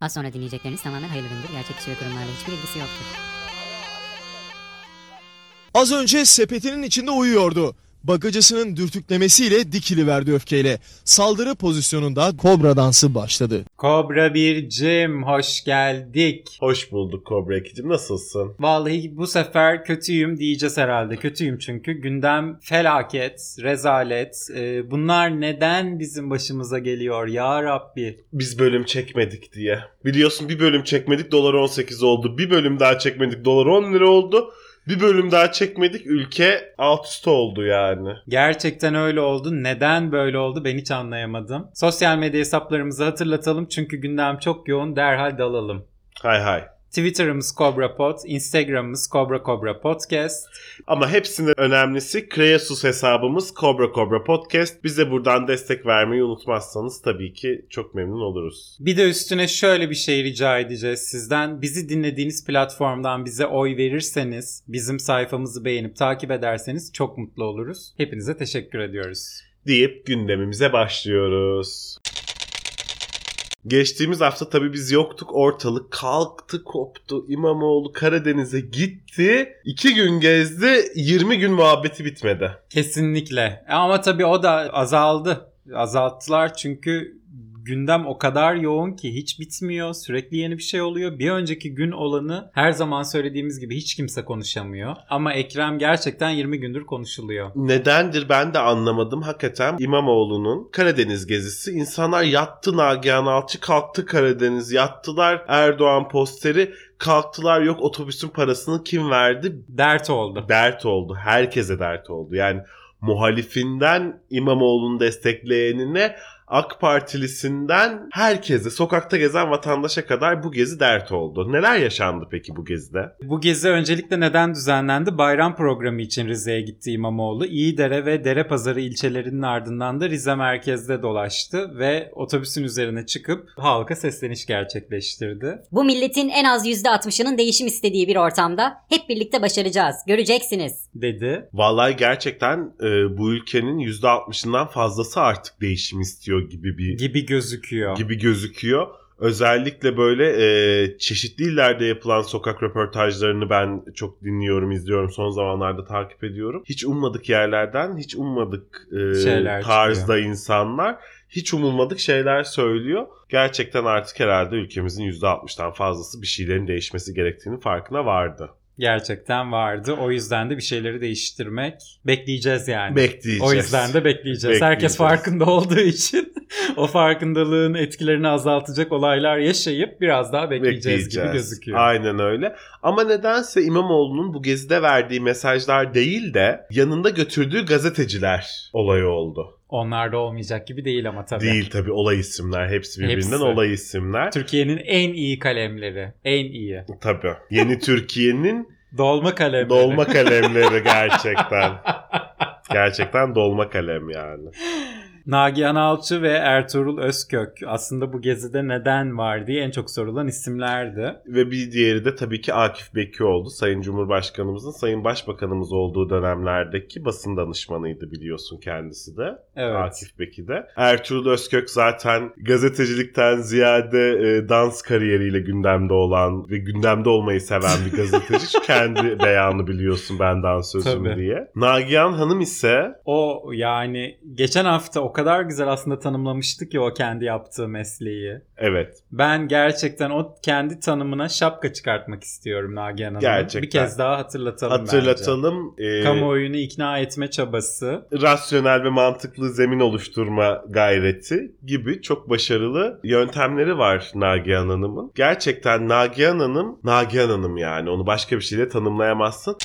Az sonra dinleyecekleriniz tamamen hayırlı gündür. Gerçek kişi ve kurumlarla hiçbir ilgisi yoktur. Az önce sepetinin içinde uyuyordu. Bagacısının dürtüklemesiyle dikiliverdi öfkeyle. Saldırı pozisyonunda kobra dansı başladı. Kobra Bircim hoş geldik. Hoş bulduk Kobra ekicim. Nasılsın? Vallahi bu sefer kötüyüm diyeceğiz herhalde. Kötüyüm çünkü gündem felaket, rezalet. Ee, bunlar neden bizim başımıza geliyor ya Rabbi? Biz bölüm çekmedik diye. Biliyorsun bir bölüm çekmedik dolar 18 oldu. Bir bölüm daha çekmedik dolar 10 lira oldu. Bir bölüm daha çekmedik ülke alt üst oldu yani. Gerçekten öyle oldu. Neden böyle oldu ben hiç anlayamadım. Sosyal medya hesaplarımızı hatırlatalım çünkü gündem çok yoğun. Derhal dalalım. Hay hay. Twitter'ımız CobraPod, Instagram'ımız Cobra Cobra Podcast. Ama hepsinden önemlisi Kreasus hesabımız Cobra Cobra Podcast. Bize buradan destek vermeyi unutmazsanız tabii ki çok memnun oluruz. Bir de üstüne şöyle bir şey rica edeceğiz sizden. Bizi dinlediğiniz platformdan bize oy verirseniz, bizim sayfamızı beğenip takip ederseniz çok mutlu oluruz. Hepinize teşekkür ediyoruz. Deyip gündemimize başlıyoruz. Geçtiğimiz hafta tabii biz yoktuk. Ortalık kalktı koptu. İmamoğlu Karadeniz'e gitti. iki gün gezdi. 20 gün muhabbeti bitmedi. Kesinlikle. Ama tabii o da azaldı. Azalttılar çünkü gündem o kadar yoğun ki hiç bitmiyor. Sürekli yeni bir şey oluyor. Bir önceki gün olanı her zaman söylediğimiz gibi hiç kimse konuşamıyor. Ama Ekrem gerçekten 20 gündür konuşuluyor. Nedendir ben de anlamadım. Hakikaten İmamoğlu'nun Karadeniz gezisi. İnsanlar yattı Nagihan Alçı kalktı Karadeniz. Yattılar Erdoğan posteri. Kalktılar yok otobüsün parasını kim verdi? Dert oldu. Dert oldu. Herkese dert oldu. Yani muhalifinden İmamoğlu'nu destekleyenine AK Partilisinden herkese, sokakta gezen vatandaşa kadar bu gezi dert oldu. Neler yaşandı peki bu gezide? Bu gezi öncelikle neden düzenlendi? Bayram programı için Rize'ye gitti İmamoğlu. İyidere ve Derepazarı ilçelerinin ardından da Rize merkezde dolaştı ve otobüsün üzerine çıkıp halka sesleniş gerçekleştirdi. Bu milletin en az %60'ının değişim istediği bir ortamda hep birlikte başaracağız. Göreceksiniz. Dedi. Vallahi gerçekten e, bu ülkenin %60'ından fazlası artık değişim istiyor gibi bir Gibi gözüküyor. gibi gözüküyor. Özellikle böyle e, çeşitli illerde yapılan sokak röportajlarını ben çok dinliyorum, izliyorum. Son zamanlarda takip ediyorum. Hiç ummadık yerlerden, hiç ummadık e, Şeyler tarzda insanlar hiç umulmadık şeyler söylüyor. Gerçekten artık herhalde ülkemizin %60'dan fazlası bir şeylerin değişmesi gerektiğini farkına vardı. Gerçekten vardı. O yüzden de bir şeyleri değiştirmek bekleyeceğiz yani. Bekleyeceğiz. O yüzden de bekleyeceğiz. Herkes Bekleyeceğiz. farkında olduğu için o farkındalığın etkilerini azaltacak olaylar yaşayıp biraz daha bekleyeceğiz, gibi gözüküyor. Aynen öyle. Ama nedense İmamoğlu'nun bu gezide verdiği mesajlar değil de yanında götürdüğü gazeteciler olayı oldu. Onlar da olmayacak gibi değil ama tabii. Değil tabii olay isimler. Hepsi birbirinden Hepsi. olay isimler. Türkiye'nin en iyi kalemleri. En iyi. Tabii. Yeni Türkiye'nin Dolma kalemleri. dolma kalemleri gerçekten. Gerçekten dolma kalem yani. Nagihan Alçı ve Ertuğrul Özkök aslında bu gezide neden var diye en çok sorulan isimlerdi. Ve bir diğeri de tabii ki Akif Beki oldu. Sayın Cumhurbaşkanımızın Sayın Başbakanımız olduğu dönemlerdeki basın danışmanıydı biliyorsun kendisi de. Evet. Akif Beki de. Ertuğrul Özkök zaten gazetecilikten ziyade e, dans kariyeriyle gündemde olan ve gündemde olmayı seven bir gazeteci. Kendi beyanı biliyorsun ben dansözüm Tabii. diye. Nagihan Hanım ise O yani geçen hafta o kadar güzel aslında tanımlamıştı ki o kendi yaptığı mesleği. evet Ben gerçekten o kendi tanımına şapka çıkartmak istiyorum Nagihan Hanım'ın. Gerçekten. Bir kez daha hatırlatalım hatırlatalım. bence. E, Kamuoyunu ikna etme çabası. rasyonel ve mantıklı zemin oluşturma gayreti gibi çok başarılı yöntemleri var Nagihan Hanım'ın. Gerçekten Nagihan Hanım, Nagihan Hanım yani onu başka bir şeyle tanımlayamazsın.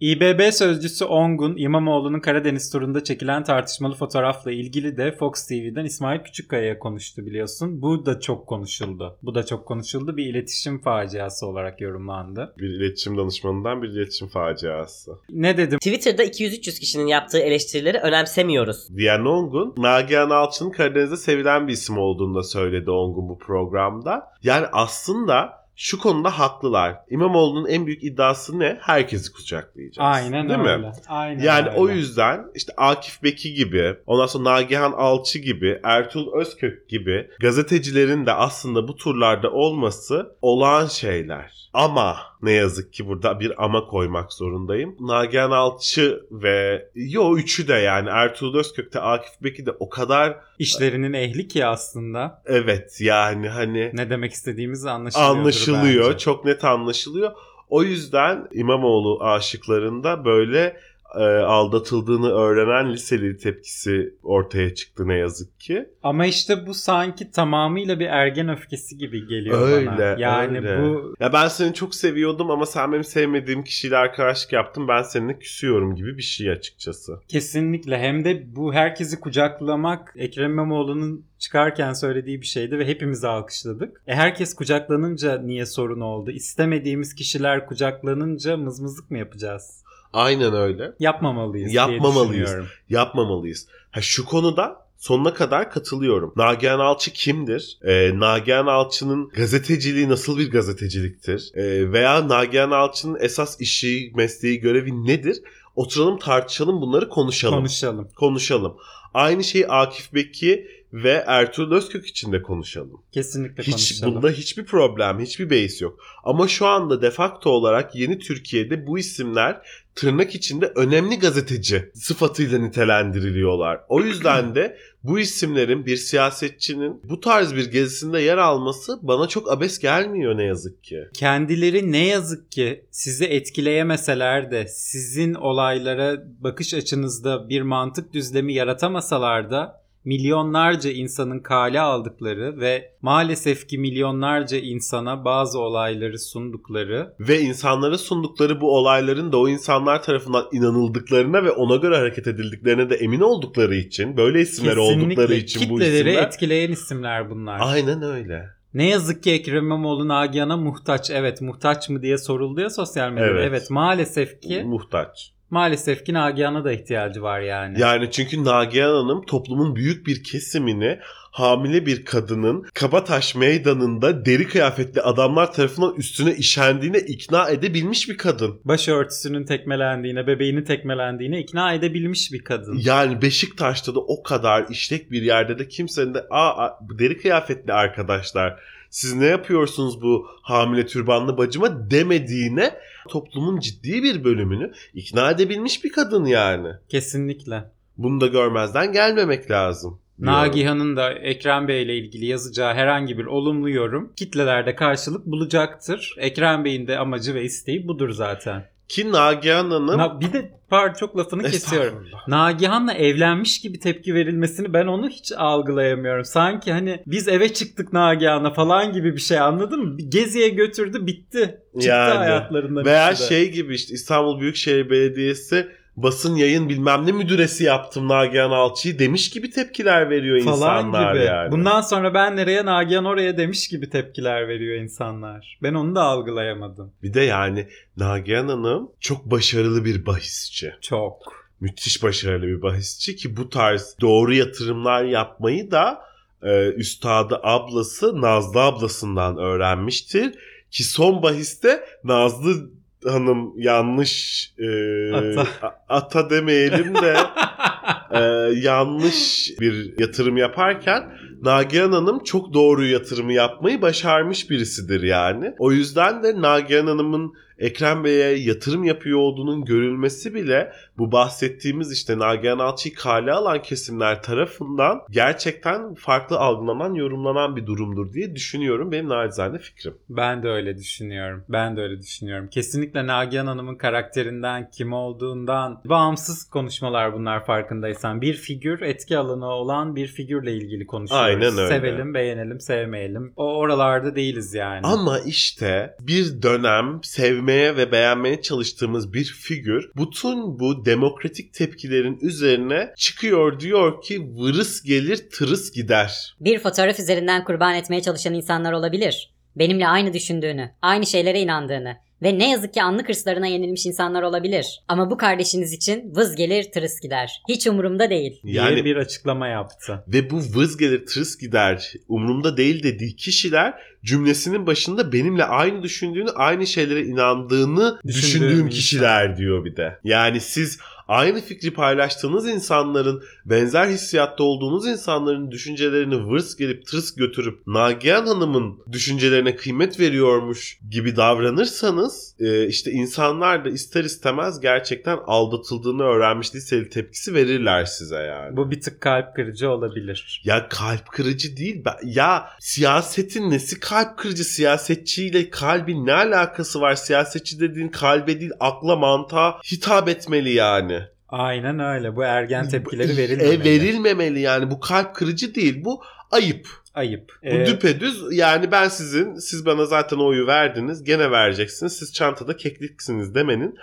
İBB sözcüsü Ongun, İmamoğlu'nun Karadeniz turunda çekilen tartışmalı fotoğrafla ilgili de Fox TV'den İsmail Küçükkaya'ya konuştu biliyorsun. Bu da çok konuşuldu. Bu da çok konuşuldu. Bir iletişim faciası olarak yorumlandı. Bir iletişim danışmanından bir iletişim faciası. Ne dedim? Twitter'da 200-300 kişinin yaptığı eleştirileri önemsemiyoruz. Diyen Ongun, Nagihan Alçı'nın Karadeniz'de sevilen bir isim olduğunu da söyledi Ongun bu programda. Yani aslında şu konuda haklılar. İmamoğlu'nun en büyük iddiası ne? Herkesi kucaklayacağız. Aynen Değil öyle. mi? Aynen Yani öyle. o yüzden işte Akif Beki gibi, ondan sonra Nagihan Alçı gibi, Ertuğrul Özkök gibi gazetecilerin de aslında bu turlarda olması olağan şeyler. Ama ne yazık ki burada bir ama koymak zorundayım. Nagihan Alçı ve yo üçü de yani Ertuğrul Özkök de Akif Beki de o kadar İşlerinin ehli ki aslında. evet yani hani Ne demek istediğimiz anlaşılıyor. anlaşılıyor. Çok net anlaşılıyor. O yüzden İmamoğlu aşıklarında böyle e, aldatıldığını öğrenen liseli tepkisi ortaya çıktı ne yazık ki. Ama işte bu sanki tamamıyla bir ergen öfkesi gibi geliyor Öyle, bana. Yani öyle. bu Ya ben seni çok seviyordum ama sen benim sevmediğim kişiyle arkadaşlık yaptın. Ben seninle küsüyorum gibi bir şey açıkçası. kesinlikle hem de bu herkesi kucaklamak Ekrem İmamoğlu'nun çıkarken söylediği bir şeydi ve hepimiz alkışladık. E herkes kucaklanınca niye sorun oldu? İstemediğimiz kişiler kucaklanınca mızmızlık mı yapacağız? Aynen öyle. Yapmamalıyız Yapmamalıyız. diye. Yapmamalıyız. Ha şu konuda sonuna kadar katılıyorum. Nagihan Alçı kimdir? Ee, Nagihan Alçı'nın gazeteciliği nasıl bir gazeteciliktir? Ee, veya Nagihan Alçı'nın esas işi, mesleği, görevi nedir? Oturalım tartışalım bunları konuşalım. Konuşalım. konuşalım. Aynı şeyi Akif Beki ve Ertuğrul Özkök için de konuşalım. Kesinlikle Hiç konuşalım. bunda hiçbir problem, hiçbir beis yok. Ama şu anda de facto olarak yeni Türkiye'de bu isimler tırnak içinde önemli gazeteci sıfatıyla nitelendiriliyorlar. O yüzden de bu isimlerin bir siyasetçinin bu tarz bir gezisinde yer alması bana çok abes gelmiyor ne yazık ki. Kendileri ne yazık ki sizi etkileyemeseler de sizin olaylara bakış açınızda bir mantık düzlemi yaratamasalar da milyonlarca insanın kale aldıkları ve maalesef ki milyonlarca insana bazı olayları sundukları Ve insanlara sundukları bu olayların da o insanlar tarafından inanıldıklarına ve ona göre hareket edildiklerine de emin oldukları için, böyle isimler oldukları için bu kitleleri isimler... etkileyen isimler bunlar. Aynen öyle. Ne yazık ki Ekrem İmamoğlu Nagihan'a muhtaç. Evet muhtaç mı diye soruldu ya sosyal medyada. Evet. Evet, maalesef ki Muhtaç. Maalesef ki Nagihan'a da ihtiyacı var yani. Yani çünkü Nagihan Hanım toplumun büyük bir kesimini hamile bir kadının Kabataş meydanında deri kıyafetli adamlar tarafından üstüne işendiğine ikna edebilmiş bir kadın. Başörtüsünün tekmelendiğine, bebeğinin tekmelendiğine ikna edebilmiş bir kadın. Yani Beşiktaş'ta da o kadar işlek bir yerde de kimsenin de aa deri kıyafetli arkadaşlar siz ne yapıyorsunuz bu hamile türbanlı bacıma demediğine toplumun ciddi bir bölümünü ikna edebilmiş bir kadın yani. Kesinlikle. Bunu da görmezden gelmemek lazım. Nagihan'ın da Ekrem Bey ile ilgili yazacağı herhangi bir olumlu yorum kitlelerde karşılık bulacaktır. Ekrem Bey'in de amacı ve isteği budur zaten. Ki Nagihan Hanım... Na- bir de pardon çok lafını kesiyorum. Nagihan'la evlenmiş gibi tepki verilmesini ben onu hiç algılayamıyorum. Sanki hani biz eve çıktık Nagihan'a falan gibi bir şey anladın mı? Geziye götürdü bitti. Çıktı Yani. hayatlarından. Veya de. şey gibi işte İstanbul Büyükşehir Belediyesi basın yayın bilmem ne müdüresi yaptım Nagihan Alçı'yı demiş gibi tepkiler veriyor falan insanlar gibi. yani. Bundan sonra ben nereye Nagihan oraya demiş gibi tepkiler veriyor insanlar. Ben onu da algılayamadım. Bir de yani Nagihan Hanım çok başarılı bir bahisçi. Çok. Müthiş başarılı bir bahisçi ki bu tarz doğru yatırımlar yapmayı da e, üstadı ablası Nazlı ablasından öğrenmiştir. Ki son bahiste Nazlı Hanım yanlış e, Ata. ata demeyelim de e, yanlış bir yatırım yaparken Nagihan Hanım çok doğru yatırımı yapmayı başarmış birisidir yani. O yüzden de Nagihan Hanım'ın Ekrem Bey'e yatırım yapıyor olduğunun görülmesi bile bu bahsettiğimiz işte Nagihan Alçı'yı kale alan kesimler tarafından gerçekten farklı algılanan, yorumlanan bir durumdur diye düşünüyorum. Benim nacizane fikrim. Ben de öyle düşünüyorum. Ben de öyle düşünüyorum. Kesinlikle Nagihan Hanım'ın karakterinden, kim olduğundan bağımsız konuşmalar bunlar farkındaysan. Bir figür, etki alanı olan bir figürle ilgili konuşuyoruz. Aynen öyle. Sevelim, beğenelim, sevmeyelim. O oralarda değiliz yani. Ama işte bir dönem sevmeye ve beğenmeye çalıştığımız bir figür bütün bu demokratik tepkilerin üzerine çıkıyor diyor ki vırıs gelir tırıs gider. Bir fotoğraf üzerinden kurban etmeye çalışan insanlar olabilir. Benimle aynı düşündüğünü, aynı şeylere inandığını Ve ne yazık ki anlık hırslarına yenilmiş insanlar olabilir. Ama bu kardeşiniz için vız gelir tırıs gider. Hiç umurumda değil. diye Yani bir açıklama yaptı. ve bu vız gelir tırıs gider umurumda değil dediği kişiler cümlesinin başında benimle aynı düşündüğünü aynı şeylere inandığını Düşündüğüm düşündüğüm kişiler diyor bir de. Yani siz aynı fikri paylaştığınız insanların benzer hissiyatta olduğunuz insanların düşüncelerini vırs gelip tırs götürüp Nagihan Hanım'ın düşüncelerine kıymet veriyormuş gibi davranırsanız e, işte insanlar da ister istemez gerçekten aldatıldığını öğrenmiş liseli tepkisi verirler size yani. Bu bir tık kalp kırıcı olabilir. Ya kalp kırıcı değil. Ya siyasetin nesi kalp kırıcı? Siyasetçiyle kalbin ne alakası var? Siyasetçi dediğin kalbe değil akla mantığa hitap etmeli yani. Aynen öyle. Bu ergen tepkileri E, verilmemeli. verilmemeli yani. Bu kalp kırıcı değil. Bu ayıp. Ayıp. Bu Ee, düpedüz yani ben sizin siz bana zaten oyu verdiniz gene vereceksiniz siz çantada kekliksiniz demenin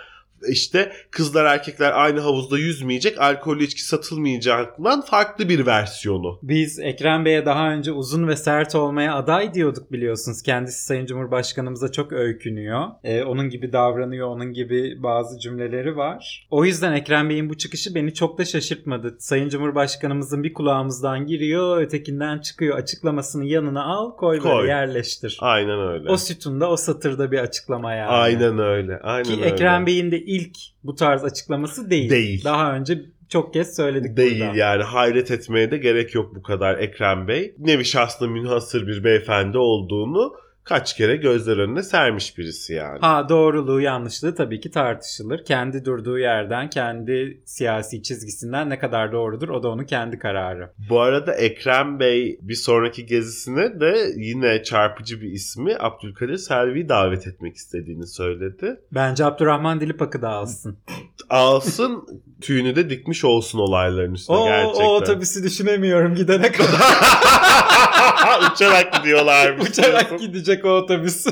işte kızlar erkekler aynı havuzda yüzmeyecek alkollü içki satılmayacaktan farklı bir versiyonu. Biz Ekrem Bey'e daha önce uzun ve sert olmaya aday diyorduk biliyorsunuz. Kendisi Sayın Cumhurbaşkanımıza çok öykünüyor. Ee, onun gibi davranıyor, onun gibi bazı cümleleri var. O yüzden Ekrem Bey'in bu çıkışı beni çok da şaşırtmadı. Sayın Cumhurbaşkanımızın bir kulağımızdan giriyor, ötekinden çıkıyor. Açıklamasını yanına al, koy, Koy. böyle yerleştir. Aynen öyle. O sütunda, o satırda bir açıklama yani. Aynen öyle. Aynen Ki öyle. Ekrem Bey'in de ilk bu tarz açıklaması değil. Değil. Daha önce çok kez söyledik Değil burada. yani hayret etmeye de gerek yok bu kadar Ekrem Bey. Nevi şahsına münhasır bir beyefendi olduğunu kaç kere gözler önüne sermiş birisi yani. Ha doğruluğu yanlışlığı tabii ki tartışılır. Kendi durduğu yerden, kendi siyasi çizgisinden ne kadar doğrudur o da onun kendi kararı. Bu arada Ekrem Bey bir sonraki gezisine de yine çarpıcı bir ismi Abdülkadir Selvi'yi davet etmek istediğini söyledi. Bence Abdurrahman Dilipak'ı da alsın. Alsın tüyünü de dikmiş olsun olayların üstüne o, gerçekten. o otobüsü düşünemiyorum gidene kadar. Uçarak gidiyorlarmış. Uçarak gidecek o otobüs.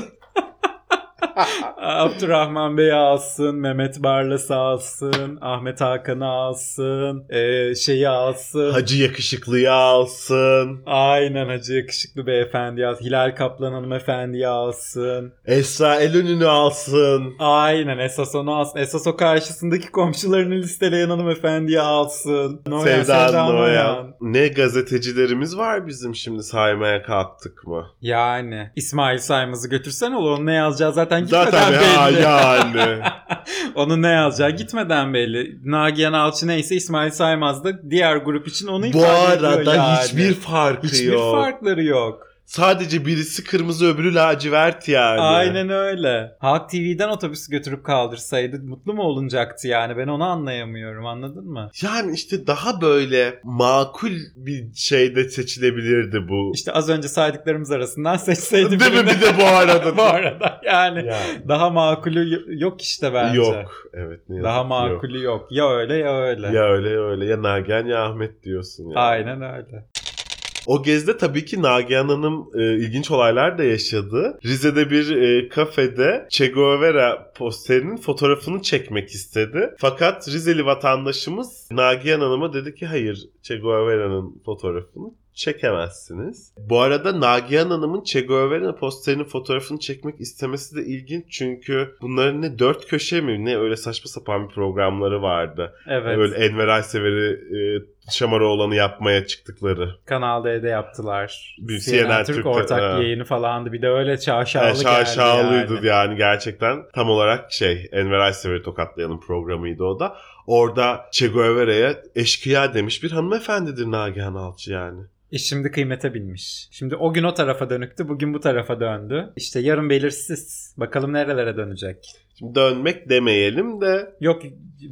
Abdurrahman Bey'i alsın, Mehmet Barlas'ı alsın, Ahmet Hakan'ı alsın, e, şeyi alsın. Hacı yakışıklıyı alsın. Aynen Hacı Yakışıklı Beyefendi alsın. Hilal Kaplan Hanımefendi'yi alsın. Esra Elönü'nü alsın. Aynen esas onu alsın. Esas o karşısındaki komşularını listeleyen hanımefendiyi alsın. Noyan, Sevda Noyan. Ne gazetecilerimiz var bizim şimdi saymaya kalktık mı? Yani İsmail Saymaz'ı götürsen olur. Onun ne yazacağı zaten gitmeden Zaten belli. yani. Onun ne yazacağı gitmeden belli. Nagihan Alçı neyse İsmail Saymaz da diğer grup için onu Bu ifade ediyor arada yani. hiçbir farkı Hiçbir yok. farkları yok. Sadece birisi kırmızı öbürü lacivert yani. Aynen öyle. Halk TV'den otobüsü götürüp kaldırsaydı mutlu mu olunacaktı yani? Ben onu anlayamıyorum anladın mı? Yani işte daha böyle makul bir şeyde seçilebilirdi bu. İşte az önce saydıklarımız arasından seçseydi Değil mi birini. bir de bu arada? bu arada yani. Yani. Daha makulü yok işte bence. Yok. Evet ne Daha makulü yok. Ya öyle ya öyle. Yok. Ya öyle ya öyle. Ya Nagihan ya Ahmet diyorsun yani. Aynen öyle. O gezde tabii ki Nagihan Hanım e, ilginç olaylar da yaşadı. Rize'de bir e, kafede Che Guevara posterinin fotoğrafını çekmek istedi. Fakat Rizeli vatandaşımız Nagihan Hanım'a dedi ki hayır Che Guevara'nın fotoğrafını çekemezsiniz. Bu arada Nagihan Hanım'ın Che Guevara posterinin fotoğrafını çekmek istemesi de ilginç çünkü bunların ne dört köşe mi ne öyle saçma sapan bir programları vardı. Evet. Böyle Enver Aysever'i e, Şamaroğlan'ı yapmaya çıktıkları. Kanal D'de yaptılar. Bir CNN, CNN Türk Türk'te, ortak ha. yayını falandı. Bir de öyle şaşalı Yani geldi şaşalıydı yani. yani. gerçekten. Tam olarak şey Enver Aysever'i tokatlayanın programıydı o da. Orada Che Guevara'ya eşkıya demiş bir hanımefendidir Nagihan Alçı yani. E şimdi kıymete binmiş. Şimdi o gün o tarafa dönüktü. Bugün bu tarafa döndü. İşte yarın belirsiz. Bakalım nerelere dönecek. Şimdi dönmek demeyelim de Yok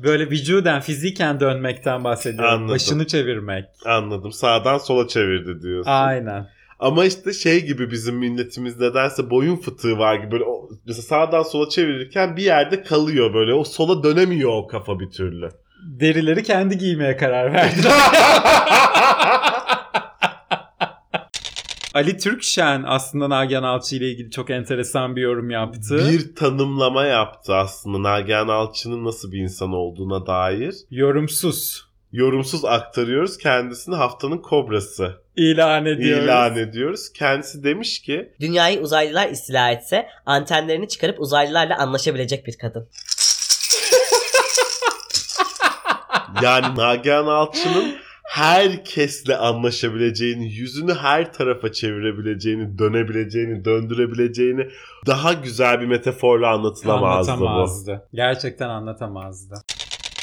böyle vücuden fiziken dönmekten bahsediyorum. Anladım. Başını çevirmek. anladım sağdan sola çevirdi diyorsun. Aynen. Ama işte şey gibi bizim milletimiz nedense boyun fıtığı var gibi böyle o- mesela sağdan sola çevirirken bir yerde kalıyor böyle o sola dönemiyor o kafa bir türlü. Derileri kendi giymeye karar verdi. Ali Türkşen aslında Nagihan Alçı ile ilgili çok enteresan bir yorum yaptı. bir tanımlama yaptı aslında Nagihan Alçı'nın nasıl bir insan olduğuna dair. Yorumsuz. Yorumsuz aktarıyoruz. Kendisini haftanın kobrası İlan ediyoruz. ilan ediyoruz. Kendisi demiş ki Dünyayı uzaylılar istila etse antenlerini çıkarıp uzaylılarla anlaşabilecek bir kadın. yani Nagihan Alçı'nın herkesle anlaşabileceğini, yüzünü her tarafa çevirebileceğini, dönebileceğini, döndürebileceğini daha güzel bir metaforla anlatılamazdı bu. Anlatamazdı. Gerçekten anlatamazdı.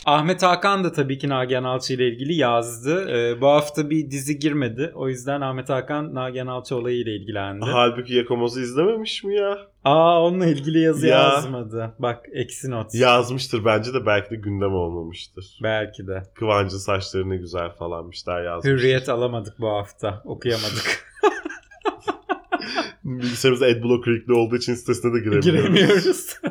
Ahmet Hakan da tabii ki Nagihan Alçı ile ilgili yazdı. Ee, bu hafta bir dizi girmedi. O yüzden Ahmet Hakan Nagihan Alçı olayıyla ilgilendi. Halbuki Yakamoz'u izlememiş mi ya? Aa onunla ilgili yazı Ya. yazmadı. Bak eksi not. Yazmıştır bence de belki de gündem olmamıştır. Belki de. Kıvancı saçları ne güzel falanmışlar yazmış. Hürriyet alamadık bu hafta. Okuyamadık. Bilgisayarımız Adblocker yüklü olduğu için sitesine de giremiyoruz. Giremiyoruz.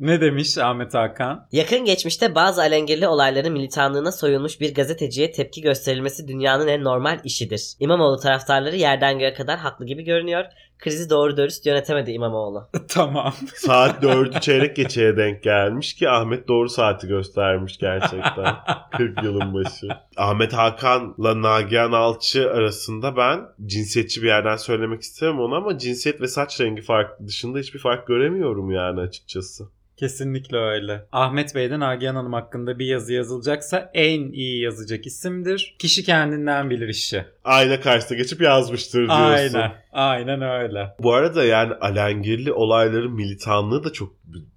ne demiş Ahmet Hakan? Yakın geçmişte bazı alengirli olayların militanlığına soyulmuş bir gazeteciye tepki gösterilmesi dünyanın en normal işidir. İmamoğlu taraftarları yerden göğe kadar haklı gibi görünüyor. Krizi doğru dürüst yönetemedi İmamoğlu. tamam. Saat 4'ü çeyrek geçeye denk gelmiş ki Ahmet doğru saati göstermiş gerçekten. 40 yılın başı. Ahmet Hakan'la Nagihan Alçı arasında ben cinsiyetçi bir yerden söylemek istemem onu ama cinsiyet ve saç rengi farkı dışında hiçbir fark göremiyorum yani açıkçası. Kesinlikle öyle. Ahmet Bey'den Nagihan Hanım hakkında bir yazı yazılacaksa en iyi yazacak isimdir. Kişi kendinden bilir işi. Ayna karşısına geçip yazmıştır diyorsun. Aynen. Aynen öyle. Bu arada yani alengirli olayların militanlığı da çok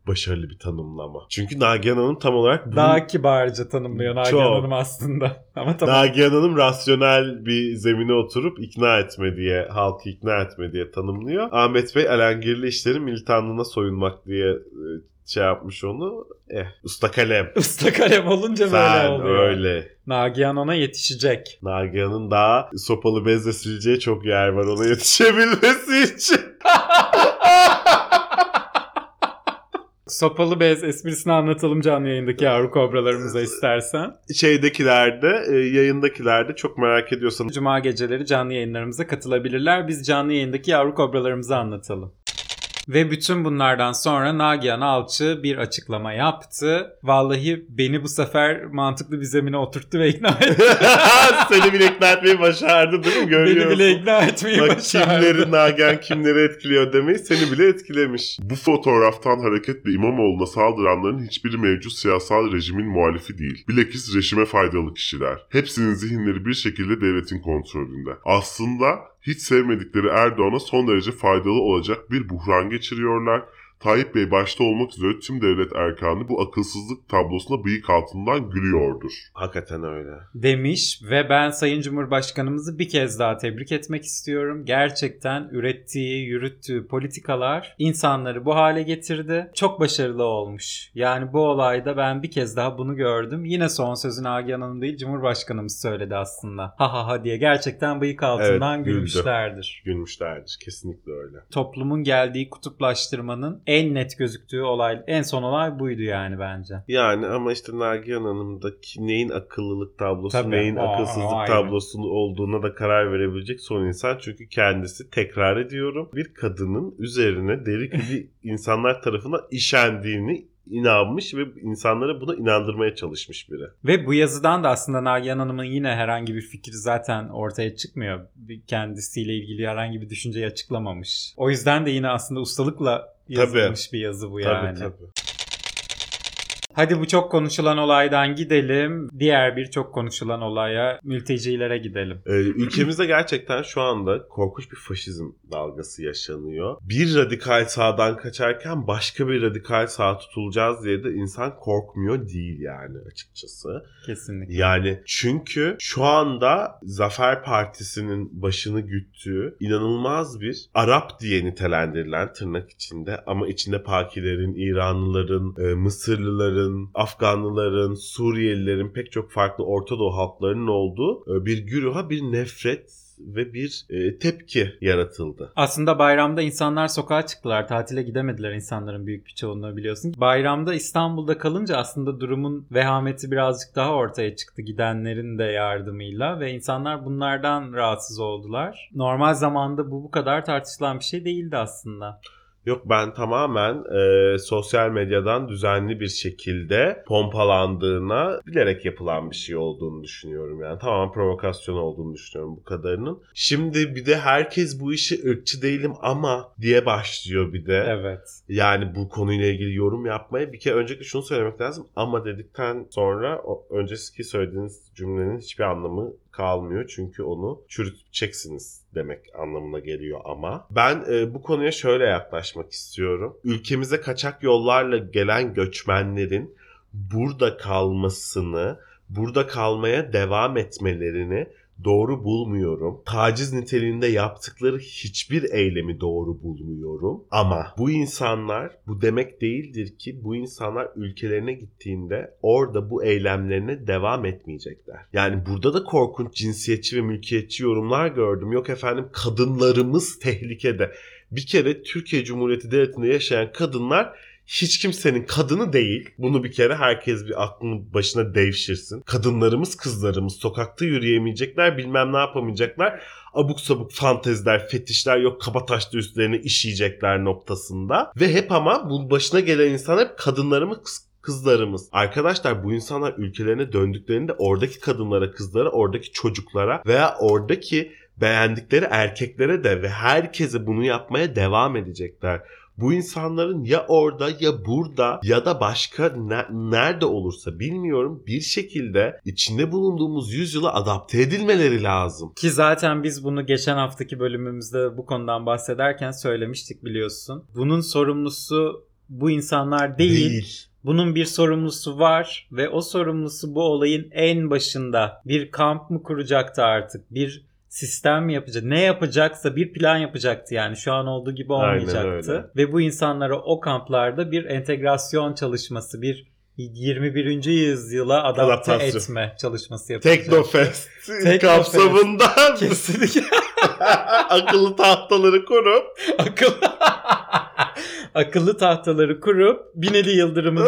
başarılı bir tanımlama. Çünkü Nagihan Hanım tam olarak bu... Daha kibarca tanımlıyor Nagihan Çok. Hanım aslında. Ama tamam. Nagihan Hanım rasyonel bir zemine oturup ikna etme diye, halkı ikna etme diye tanımlıyor. Ahmet Bey alengirli işlerin militanlığına soyunmak diye e, şey yapmış onu. Eh, usta kalem. Usta kalem olunca böyle Sen oluyor. öyle. Nagihan ona yetişecek. Nagihan'ın daha sopalı bezle sileceği çok yer var ona yetişebilmesi için. Sopalı bez esprisini anlatalım canlı yayındaki yavru kobralarımıza istersen. Şeydekilerde, e, yayındakilerde çok merak ediyorsan Cuma geceleri canlı yayınlarımıza katılabilirler. Biz canlı yayındaki yavru kobralarımızı anlatalım. Ve bütün bunlardan sonra Nagihan Alçı bir açıklama yaptı. Vallahi beni bu sefer mantıklı bir zemine oturttu ve ikna etti. Seni bile ikna etmeyi başardı değil mi? beni Görüyorsun. bile ikna etmeyi Bak başardı. kimleri Nagihan kimleri etkiliyor demeyi seni bile etkilemiş. Bu fotoğraftan hareketle İmamoğlu'na saldıranların hiçbiri mevcut siyasal rejimin muhalifi değil. Bilakis rejime faydalı kişiler. Hepsinin zihinleri bir şekilde devletin kontrolünde. Aslında hiç sevmedikleri Erdoğan'a son derece faydalı olacak bir buhran geçiriyorlar. Tayyip Bey başta olmak üzere tüm devlet erkanı bu akılsızlık tablosuna bıyık altından gülüyordur. Hakikaten öyle. demiş ve ben Sayın Cumhurbaşkanımızı bir kez daha tebrik etmek istiyorum. Gerçekten ürettiği, yürüttüğü politikalar insanları bu hale getirdi. Çok başarılı olmuş. Yani bu olayda ben bir kez daha bunu gördüm. Yine son sözü Nagihan Hanım değil Cumhurbaşkanımız söyledi aslında. Ha ha ha diye gerçekten bıyık altından Evet, gülmüşlerdir. Gülmüşlerdir. Kesinlikle öyle. Toplumun geldiği kutuplaştırmanın en net gözüktüğü olay, en son olay buydu yani bence. Yani ama işte Nagihan Hanım'daki neyin akıllılık tablosu, Tabii. neyin Aa, akılsızlık aynen. tablosu olduğuna da karar verebilecek son insan. Çünkü kendisi tekrar ediyorum bir kadının üzerine deri gibi insanlar tarafından işendiğini inanmış ve insanlara buna inandırmaya çalışmış biri. Ve bu yazıdan da aslında Nagihan Hanım'ın yine herhangi bir fikri zaten ortaya çıkmıyor. Kendisiyle ilgili herhangi bir düşünceyi açıklamamış. O yüzden de yine aslında ustalıkla yazılmış bir yazı bu yani. Tabii tabii. Hadi bu çok konuşulan olaydan gidelim. Diğer bir çok konuşulan olaya mültecilere gidelim. Ee, ülkemizde gerçekten şu anda korkunç bir faşizm dalgası yaşanıyor. Bir radikal sağdan kaçarken başka bir radikal sağ tutulacağız diye de insan korkmuyor değil yani açıkçası. Kesinlikle. Yani çünkü şu anda Zafer Partisi'nin başını güttüğü inanılmaz bir Arap diye nitelendirilen tırnak içinde ama içinde Pakilerin, İranlıların, e, Mısırlıların, Afganlıların, Suriyelilerin pek çok farklı Orta Doğu halklarının olduğu e, bir güruha bir nefret ve bir e, tepki yaratıldı. Aslında bayramda insanlar sokağa çıktılar. Tatile gidemediler insanların büyük bir çoğunluğu biliyorsun. Bayramda İstanbul'da kalınca aslında durumun vehameti birazcık daha ortaya çıktı gidenlerin de yardımıyla ve insanlar bunlardan rahatsız oldular. Normal zamanda bu bu kadar tartışılan bir şey değildi aslında. Yok ben tamamen e, sosyal medyadan düzenli bir şekilde pompalandığına bilerek yapılan bir şey olduğunu düşünüyorum. Yani tamamen provokasyon olduğunu düşünüyorum bu kadarının. Şimdi bir de herkes bu işi ırkçı değilim ama diye başlıyor bir de. Evet. Yani bu konuyla ilgili yorum yapmaya bir kere öncelikle şunu söylemek lazım. Ama dedikten sonra o önceki söylediğiniz cümlenin hiçbir anlamı kalmıyor. Çünkü onu çürüteceksiniz demek anlamına geliyor ama. Ben e, bu konuya şöyle yaklaşmak istiyorum. Ülkemize kaçak yollarla gelen göçmenlerin burada kalmasını, burada kalmaya devam etmelerini doğru bulmuyorum. Taciz niteliğinde yaptıkları hiçbir eylemi doğru bulmuyorum. Ama bu insanlar bu demek değildir ki bu insanlar ülkelerine gittiğinde orada bu eylemlerine devam etmeyecekler. Yani burada da korkunç cinsiyetçi ve mülkiyetçi yorumlar gördüm. Yok efendim kadınlarımız tehlikede. Bir kere Türkiye Cumhuriyeti Devleti'nde yaşayan kadınlar hiç kimsenin kadını değil. Bunu bir kere herkes bir aklını başına devşirsin. Kadınlarımız, kızlarımız sokakta yürüyemeyecekler, bilmem ne yapamayacaklar. Abuk sabuk fanteziler, fetişler yok kabataşlı üstlerine işeyecekler noktasında. Ve hep ama bu başına gelen insan hep kadınlarımız, kızlarımız. Arkadaşlar bu insanlar ülkelerine döndüklerinde oradaki kadınlara, kızlara, oradaki çocuklara veya oradaki beğendikleri erkeklere de ve herkese bunu yapmaya devam edecekler. Bu insanların ya orada ya burada ya da başka ne- nerede olursa bilmiyorum bir şekilde içinde bulunduğumuz yüzyıla adapte edilmeleri lazım. Ki zaten biz bunu geçen haftaki bölümümüzde bu konudan bahsederken söylemiştik biliyorsun. Bunun sorumlusu bu insanlar değil. Bunun bir sorumlusu var ve o sorumlusu bu olayın en başında bir kamp mı kuracaktı artık? Bir sistem yapacak? Ne yapacaksa bir plan yapacaktı yani. Şu an olduğu gibi olmayacaktı. Ve bu insanlara o kamplarda bir entegrasyon çalışması, bir 21. yüzyıla adapte Adaptasyon. etme çalışması yapacak. Teknofest. kapsamında Kesinlikle akıllı tahtaları kurup akıllı akıllı tahtaları kurup Binali Yıldırım'ın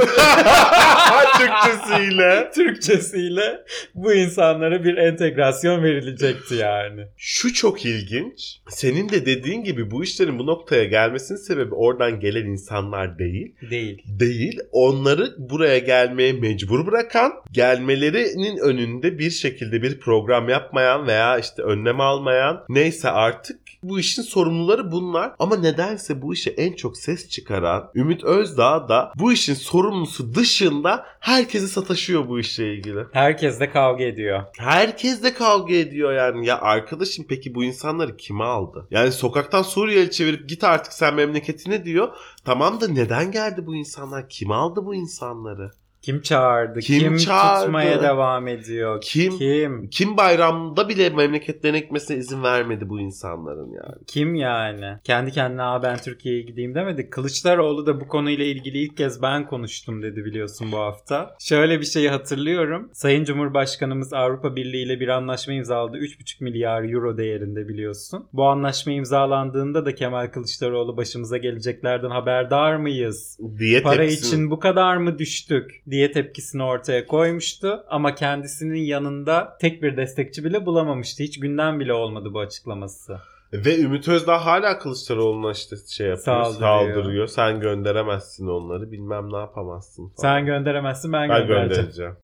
Türkçesiyle. Türkçesiyle bu insanlara bir entegrasyon verilecekti yani. Şu çok ilginç. Senin de dediğin gibi bu işlerin bu noktaya gelmesinin sebebi oradan gelen insanlar değil. Değil. Değil. Onları buraya gelmeye mecbur bırakan, gelmelerinin önünde bir şekilde bir program yapmayan veya işte önlem almayan neyse artık bu işin sorumluları bunlar. Ama nedense bu işe en çok ses çıkaran Ümit Özdağ da bu işin sorumlusu dışında herkesi sataşıyor bu işle ilgili. Herkes de kavga ediyor. Herkes de kavga ediyor yani. Ya arkadaşım peki bu insanları kime aldı? Yani sokaktan Suriyeli çevirip git artık sen memleketine diyor. Tamam da neden geldi bu insanlar? Kim aldı bu insanları? Kim çağırdı? Kim Kim, çağırdı? tutmaya devam ediyor? Kim? Kim? Kim bayramda bile memleketlerine gitmesine izin vermedi bu insanların yani? Kim yani? Kendi kendine Aa, ben Türkiye'ye gideyim demedi. Kılıçdaroğlu da bu konuyla ilgili ilk kez ben konuştum dedi biliyorsun bu hafta. Şöyle bir şeyi hatırlıyorum. Sayın Cumhurbaşkanımız Avrupa Birliği ile bir anlaşma imzaladı. 3,5 milyar euro değerinde biliyorsun. Bu anlaşma imzalandığında da Kemal Kılıçdaroğlu başımıza geleceklerden haberdar mıyız? Diye Para tepsini- için bu kadar mı düştük diye tepkisini ortaya koymuştu. Ama kendisinin yanında tek bir destekçi bile bulamamıştı. Hiç gündem bile olmadı bu açıklaması. Ve Ümit Özdağ hala Kılıçdaroğlu'na işte şey yapıyor, Saldırıyor. saldırıyor. Sen gönderemezsin onları bilmem ne yapamazsın falan. Sen gönderemezsin ben, ben göndereceğim. göndereceğim.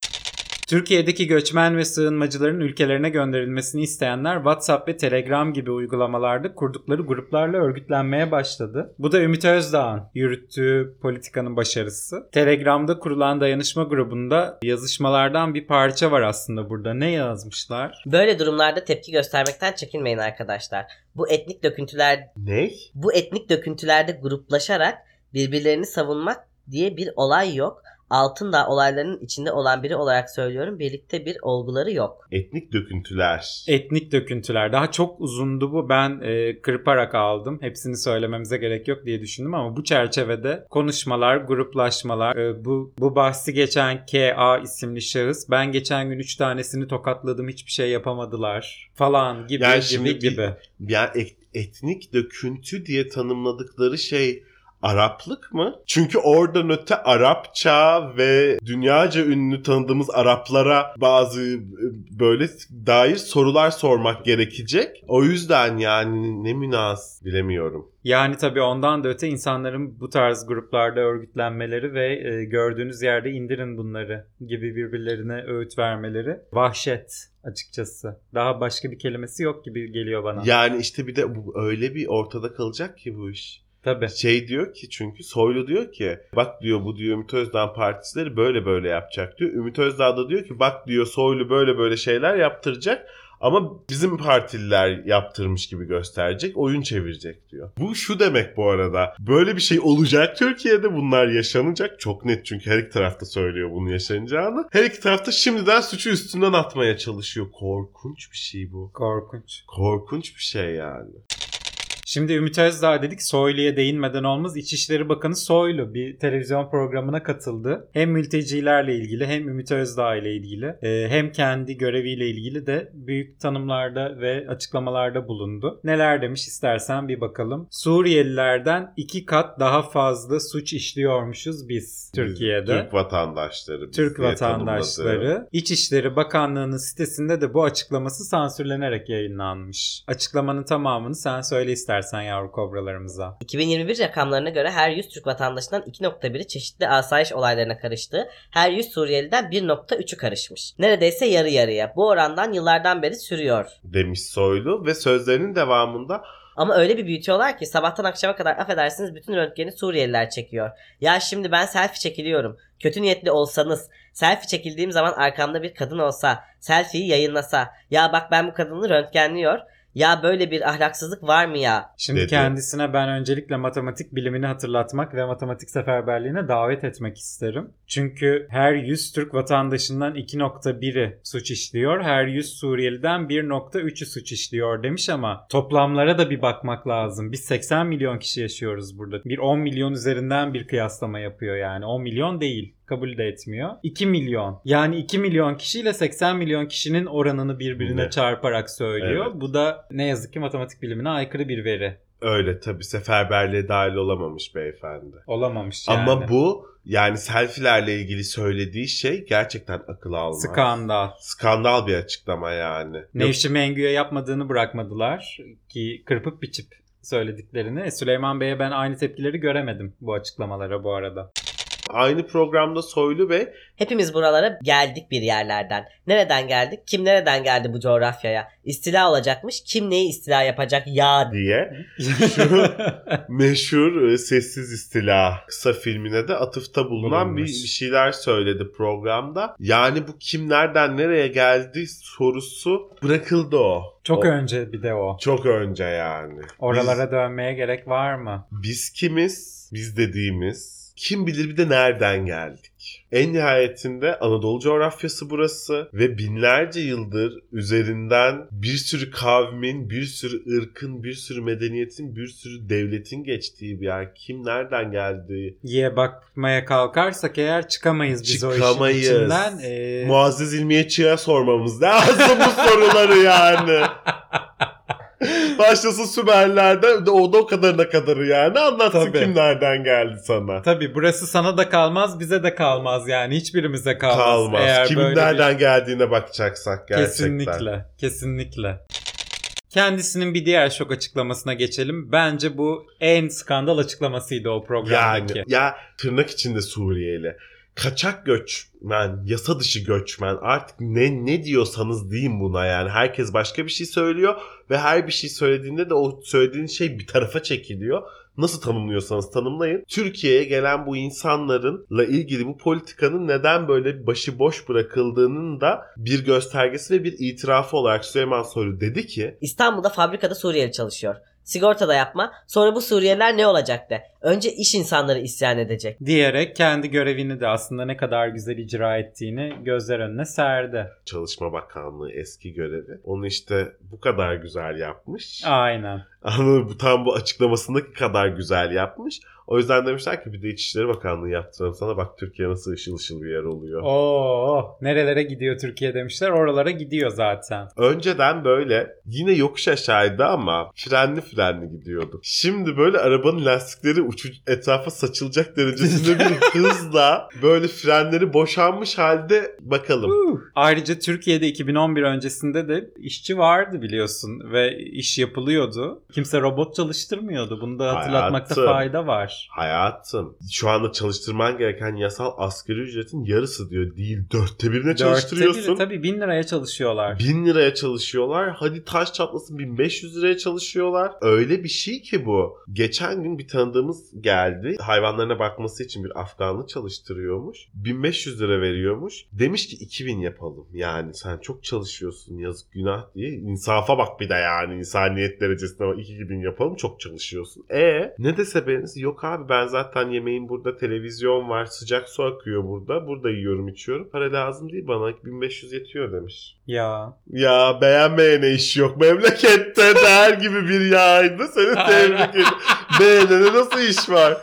Türkiye'deki göçmen ve sığınmacıların ülkelerine gönderilmesini isteyenler WhatsApp ve Telegram gibi uygulamalarda kurdukları gruplarla örgütlenmeye başladı. Bu da Ümit Özdağ'ın yürüttüğü politikanın başarısı. Telegram'da kurulan dayanışma grubunda yazışmalardan bir parça var aslında burada. Ne yazmışlar? Böyle durumlarda tepki göstermekten çekinmeyin arkadaşlar. Bu etnik döküntüler Ne? bu etnik döküntülerde gruplaşarak birbirlerini savunmak diye bir olay yok. Altındağ olaylarının içinde olan biri olarak söylüyorum. Birlikte bir olguları yok. Etnik döküntüler. Etnik döküntüler. Daha çok uzundu bu. Ben e, kırparak aldım. Hepsini söylememize gerek yok diye düşündüm ama bu çerçevede konuşmalar, gruplaşmalar, e, bu bu bahsi geçen K.A. isimli şahıs ben geçen gün 3 tanesini tokatladım hiçbir şey yapamadılar falan gibi Yani gibi bir- gibi. ya et- etnik döküntü diye tanımladıkları şey Araplık mı? Çünkü oradan öte Arapça ve dünyaca ünlü tanıdığımız Araplara bazı e, böyle dair sorular sormak gerekecek. O yüzden yani ne münas bilemiyorum. Yani tabii ondan da öte insanların bu tarz gruplarda örgütlenmeleri ve e, gördüğünüz yerde indirin bunları gibi birbirlerine öğüt vermeleri vahşet açıkçası. Daha başka bir kelimesi yok gibi geliyor bana. Yani işte bir de bu öyle bir ortada kalacak ki bu iş. Tabii. Şey diyor ki çünkü Soylu diyor ki bak diyor bu diyor Ümit Özdağ partisileri böyle böyle yapacak diyor. Ümit Özdağ da diyor ki bak diyor Soylu böyle böyle şeyler yaptıracak. Ama bizim partililer yaptırmış gibi gösterecek, oyun çevirecek diyor. Bu şu demek bu arada. Böyle bir şey olacak Türkiye'de bunlar yaşanacak. Çok net çünkü her iki tarafta söylüyor bunu yaşanacağını. Her iki tarafta şimdiden suçu üstünden atmaya çalışıyor. Korkunç bir şey bu. Korkunç. Korkunç bir şey yani. Şimdi Ümit Özdağ dedik Soylu'ya değinmeden olmaz. İçişleri Bakanı Soylu bir televizyon programına katıldı. Hem mültecilerle ilgili hem Ümit Özdağ ile ilgili e, hem kendi göreviyle ilgili de büyük tanımlarda ve açıklamalarda bulundu. Neler demiş istersen bir bakalım. Suriyelilerden iki kat daha fazla suç işliyormuşuz biz Türkiye'de. Türk vatandaşları. Türk vatandaşları. tanımladı. İçişleri Bakanlığı'nın sitesinde de bu açıklaması sansürlenerek yayınlanmış. Açıklamanın tamamını sen söyle istersen yavru kobralarımıza. 2021 rakamlarına göre her 100 Türk vatandaşından 2.1'i çeşitli asayiş olaylarına karıştı. Her 100 Suriyeliden 1.3'ü karışmış. Neredeyse yarı yarıya. Bu orandan yıllardan beri sürüyor. Demiş Soylu ve sözlerinin devamında Ama öyle bir büyütüyorlar ki sabahtan akşama kadar affedersiniz bütün röntgeni Suriyeliler çekiyor. Ya şimdi ben selfie çekiliyorum. Kötü niyetli olsanız, selfie çekildiğim zaman arkamda bir kadın olsa, selfie'yi yayınlasa, ya bak ben bu kadını röntgenliyor. Ya böyle bir ahlaksızlık var mı ya? Şimdi Dedi. kendisine ben öncelikle matematik bilimini hatırlatmak ve matematik seferberliğine davet etmek isterim. Çünkü her 100 Türk vatandaşından 2.1'i suç işliyor, her 100 Suriyeliden 1.3'ü suç işliyor demiş ama toplamlara da bir bakmak lazım. Biz 80 milyon kişi yaşıyoruz burada. Bir 10 milyon üzerinden bir kıyaslama yapıyor yani. 10 milyon değil kabul de etmiyor. 2 milyon. Yani 2 milyon kişiyle 80 milyon kişinin oranını birbirine Ne? çarparak söylüyor. Evet. Bu da ne yazık ki matematik bilimine aykırı bir veri. öyle tabii seferberliğe dahil olamamış beyefendi. Olamamış yani. Ama bu yani selfilerle ilgili söylediği şey gerçekten akıl almaz. skandal. Skandal bir açıklama yani. Yok, Nevşin Mengü'ye yapmadığını bırakmadılar ki kırpıp biçip söylediklerini. E, Süleyman Bey'e ben aynı tepkileri göremedim bu açıklamalara bu arada. Aynı programda Soylu Bey Hepimiz buralara geldik bir yerlerden. Nereden geldik? Kim nereden geldi bu coğrafyaya? İstila olacakmış. Kim neyi istila yapacak ya diye şu meşhur e, Sessiz İstila kısa filmine de atıfta bulunan bir, Bulunmuş. bir şeyler söyledi programda. Yani bu kim nereden nereye geldi sorusu bırakıldı o. Çok O- önce bir de o. Çok önce yani. Oralara dönmeye gerek var mı? Biz, biz kimiz? Biz dediğimiz kim bilir bir de nereden geldik? En nihayetinde Anadolu coğrafyası burası ve binlerce yıldır üzerinden bir sürü kavmin, bir sürü ırkın, bir sürü medeniyetin, bir sürü devletin geçtiği bir yer. Kim nereden geldi? Ye bakmaya kalkarsak eğer çıkamayız biz o Çıkamayız. işin içinden. Ee, Muazzez İlmiyeçi'ye sormamız lazım bu soruları yani. Başlasın Sümerler'den de o da o kadarına kadarı yani. Anlatsın Tabii. kim nereden geldi sana. Tabii burası sana da kalmaz bize de kalmaz yani hiçbirimize kalmaz. Kalmaz. Eğer böyle bir- geldiğine bakacaksak gerçekten. Kesinlikle. Kesinlikle. Kendisinin bir diğer şok açıklamasına geçelim. Bence bu en skandal açıklamasıydı o programdaki. Yani ya tırnak içinde Suriyeli. Kaçak göçmen, yasa dışı göçmen artık ne ne diyorsanız deyin buna yani. Herkes başka bir şey söylüyor ve her bir şey söylediğinde de o söylediğin şey bir tarafa çekiliyor. Nasıl tanımlıyorsanız tanımlayın. Türkiye'ye gelen bu insanlarla ilgili bu politikanın neden böyle başıboş bırakıldığının da bir göstergesi ve bir itirafı olarak Süleyman Soylu dedi ki İstanbul'da fabrikada Suriyeli çalışıyor. Sigorta da yapma. Sonra bu Suriyeliler ne olacak de. Önce iş insanları isyan edecek. Diyerek kendi görevini de aslında ne kadar güzel icra ettiğini gözler önüne serdi. Çalışma Bakanlığı eski görevi. Onu işte bu kadar güzel yapmış. Aynen. Ama bu tam bu açıklamasındaki kadar güzel yapmış. O yüzden demişler ki bir de İçişleri Bakanlığı yaptıralım sana bak Türkiye nasıl ışıl ışıl bir yer oluyor. Oo, nerelere gidiyor Türkiye demişler. Oralara gidiyor zaten. Önceden böyle yine yokuş aşağıydı ama frenli frenli gidiyordu. Şimdi böyle arabanın lastikleri uçu etrafa saçılacak derecesinde bir hızla böyle frenleri boşanmış halde bakalım. Uh. Ayrıca Türkiye'de 2011 öncesinde de işçi vardı biliyorsun ve iş yapılıyordu. Kimse robot çalıştırmıyordu. Bunu da hatırlatmakta Hayatım. fayda var. Hayatım şu anda çalıştırman gereken yasal asgari ücretin yarısı diyor değil dörtte birine Dörtte çalıştırıyorsun. biri tabii bin liraya çalışıyorlar. 1000 liraya çalışıyorlar. Hadi taş çatlasın 1500 liraya çalışıyorlar. Öyle bir şey ki bu. Geçen gün bir tanıdığımız geldi. Hayvanlarına bakması için bir Afganlı çalıştırıyormuş. 1500 lira veriyormuş. Demiş ki 2000 yapalım. Yani sen çok çalışıyorsun yazık günah diye. İnsafa bak bir de yani insaniyet derecesine bak 2000 yapalım çok çalışıyorsun. E ne dese beğenirse yok abi ben zaten yemeğim burada televizyon var sıcak su akıyor burada. Burada yiyorum içiyorum. Para lazım değil bana 1500 yetiyor demiş. Ya. Ya beğenmeyene iş yok. Memlekette der gibi bir yaydı. Seni tebrik. Beğenene nasıl iş var?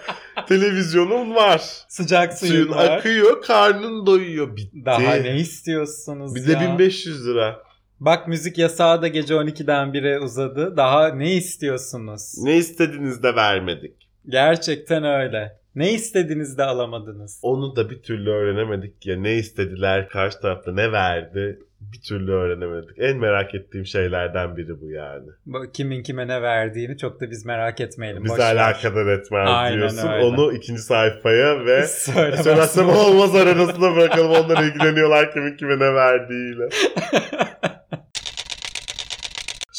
Televizyonun var. Sıcak Suyun suyun var. akıyor, karnın doyuyor. Bitti. Daha ne istiyorsunuz Bir de ya? 1500 lira. Bak müzik yasağı da gece 12'den 1'e uzadı. Daha ne istiyorsunuz? Ne istediniz de vermedik. Gerçekten öyle. Ne istediniz de alamadınız. Onu da bir türlü öğrenemedik ya. Ne istediler, karşı tarafta ne verdi bir türlü öğrenemedik. En merak ettiğim şeylerden biri bu yani. Kimin kime ne verdiğini çok da biz merak etmeyelim. Ver. alakadar etmez Aynen diyorsun. öyle. Onu ikinci sayfaya ve Söylemezsin. Söylersem olmaz arasında bırakalım onlar ilgileniyorlar kimin kime ne verdiğiyle.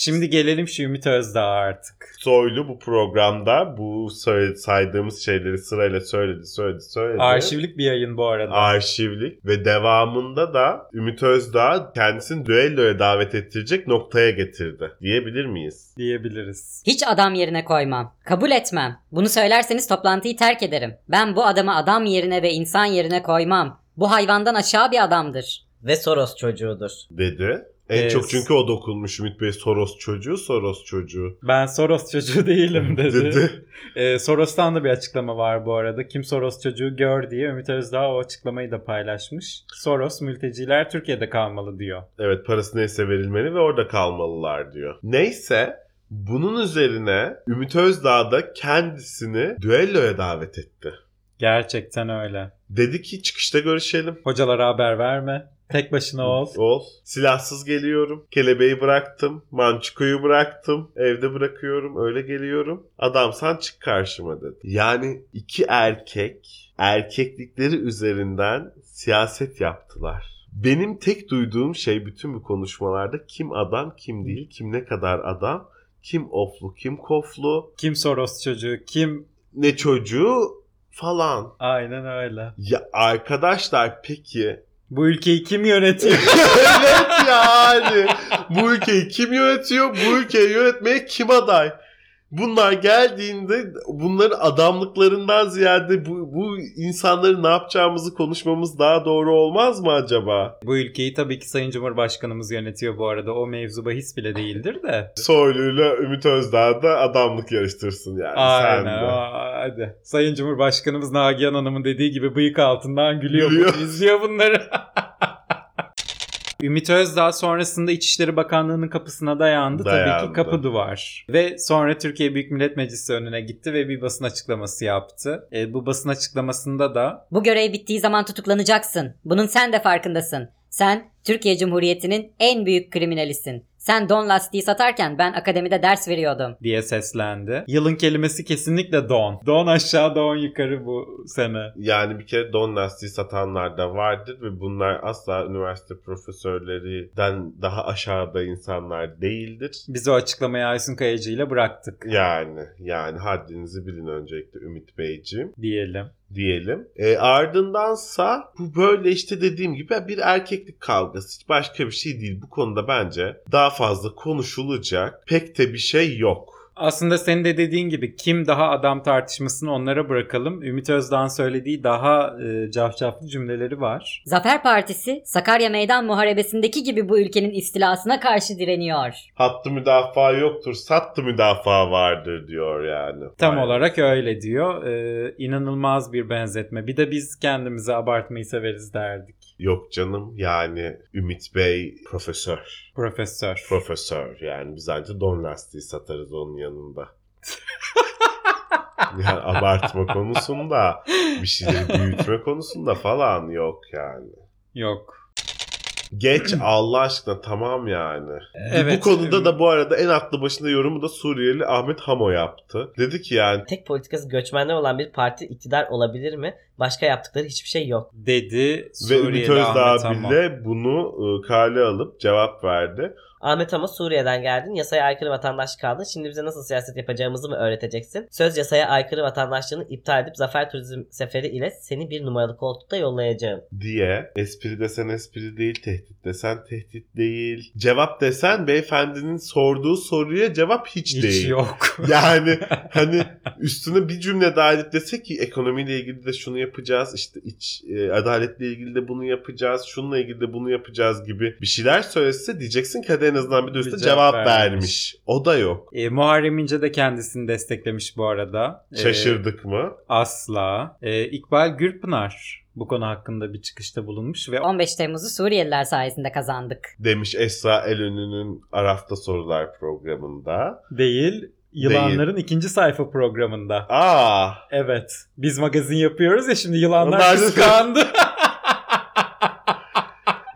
Şimdi gelelim şu Ümit Özdağ artık. Soylu bu programda bu söyle- saydığımız şeyleri sırayla söyledi söyledi söyledi. Arşivlik bir yayın bu arada. Arşivlik ve devamında da Ümit Özdağ kendisini düelloya davet ettirecek noktaya getirdi. Diyebilir miyiz? diyebiliriz. Hiç adam yerine koymam. Kabul etmem. Bunu söylerseniz toplantıyı terk ederim. Ben bu adamı adam yerine ve insan yerine koymam. Bu hayvandan aşağı bir adamdır. Ve Soros çocuğudur. Dedi. En Evet. çok çünkü o dokunmuş Ümit Bey Soros çocuğu Soros çocuğu. Ben Soros çocuğu değilim dedi. Dedi. Ee, Soros'tan da bir açıklama var bu arada. Kim Soros çocuğu gör diye Ümit Özdağ o açıklamayı da paylaşmış. Soros mülteciler Türkiye'de kalmalı diyor. Evet parası neyse verilmeli ve orada kalmalılar diyor. Neyse bunun üzerine Ümit Özdağ da kendisini düelloya davet etti. Gerçekten öyle. Dedi ki çıkışta görüşelim. Hocalara haber verme. Tek başına ol. Ol. Silahsız geliyorum. Kelebeği bıraktım. Mançukoyu bıraktım. Evde bırakıyorum. Öyle geliyorum. Adam sen çık karşıma dedi. Yani iki erkek erkeklikleri üzerinden siyaset yaptılar. Benim tek duyduğum şey bütün bu konuşmalarda kim adam kim değil, kim ne kadar adam, kim oflu, kim koflu, Kim Soros çocuğu, kim... ne çocuğu falan. Aynen öyle. Ya arkadaşlar peki Bu ülkeyi kim yönetiyor? evet yani. Bu ülkeyi kim yönetiyor? Bu ülkeyi yönetmeye kim aday? Bunlar geldiğinde bunların adamlıklarından ziyade bu, bu insanları ne yapacağımızı konuşmamız daha doğru olmaz mı acaba? Bu ülkeyi tabii ki Sayın Cumhurbaşkanımız yönetiyor bu arada. O mevzu bahis bile değildir de. Soylu'yla Ümit Özdağ da adamlık yarıştırsın yani. Sen Aynen. de. aa, Hadi. Sayın Cumhurbaşkanımız Nagihan Hanım'ın dediği gibi bıyık altından gülüyor. Gülüyor. İzliyor bunları. Ümit Özdağ sonrasında İçişleri Bakanlığı'nın kapısına dayandı. Tabii Dayandı. ki kapı duvar. Ve sonra Türkiye Büyük Millet Meclisi önüne gitti ve bir basın açıklaması yaptı. E, bu basın açıklamasında da Bu görev bittiği zaman tutuklanacaksın. Bunun sen de farkındasın. Sen Türkiye Cumhuriyeti'nin en büyük kriminalisin. Sen don lastiği satarken ben akademide ders veriyordum. diye seslendi. Yılın kelimesi kesinlikle don. Don aşağı don yukarı bu sene. Yani bir kere don lastiği satanlar da vardır ve bunlar asla üniversite profesörlerinden daha aşağıda insanlar değildir. Biz o açıklamayı Aysun Kayacı ile bıraktık Yani yani haddinizi bilin öncelikle Ümit Beyciğim diyelim. Diyelim. E, ardındansa bu böyle işte dediğim gibi bir erkeklik kavgası. Hiç başka bir şey değil. Bu konuda bence daha fazla konuşulacak pek de bir şey yok. Aslında senin de dediğin gibi kim daha adam tartışmasını onlara bırakalım. Ümit Özdağ'ın söylediği daha e, cafcaflı cümleleri var. Zafer Partisi Sakarya Meydan Muharebesi'ndeki gibi bu ülkenin istilasına karşı direniyor. Hattı müdafaa yoktur, sattı müdafaa vardır diyor yani. Tam Vay. olarak öyle diyor. Ee, inanılmaz bir benzetme. Bir de biz kendimizi abartmayı severiz derdik. Yok canım yani Ümit Bey profesör. Profesör. Profesör yani biz ancak don lastiği satarız onun yanında. yani abartma konusunda bir şeyleri büyütme konusunda falan yok yani. Yok. Geç Allah aşkına tamam yani. Evet. Bu konuda da bu arada en aklı başında yorumu da Suriyeli Ahmet Hamo yaptı. Dedi ki yani Tek politikası göçmenler olan bir parti iktidar olabilir mi? Başka yaptıkları hiçbir şey yok. dedi ve Ümit Ahmet Özdağ bile bunu e, kale alıp cevap verdi. Ahmet ama Suriye'den geldin, yasaya aykırı vatandaşlık aldın. Şimdi bize nasıl siyaset yapacağımızı mı öğreteceksin? Söz yasaya aykırı vatandaşlığını iptal edip Zafer Turizm Seferi ile seni bir numaralı koltukta yollayacağım. diye espri desen espri değil, tehdit desen tehdit değil. Cevap desen beyefendinin sorduğu soruya cevap hiç, Hiç değil. yok. Yani hani üstüne bir cümle daha edip dese ki ekonomiyle ilgili de şunu yapacağız, işte iç e, adaletle ilgili de bunu yapacağız, şununla ilgili de bunu yapacağız gibi bir şeyler söylese diyeceksin ki hadi en azından bir de üstüne cevap vermiş. vermiş. O da yok. E, Muharrem İnce de kendisini desteklemiş bu arada. E, Şaşırdık mı? asla. E, İkbal Gürpınar bu konu hakkında bir çıkışta bulunmuş ve 15 Temmuz'u Suriyeliler sayesinde kazandık. Demiş Esra Elönü'nün Araf'ta Sorular programında. değil Yılanların ikinci sayfa programında. Aa, Evet. Biz magazin yapıyoruz ya şimdi yılanlar da- kıskandı.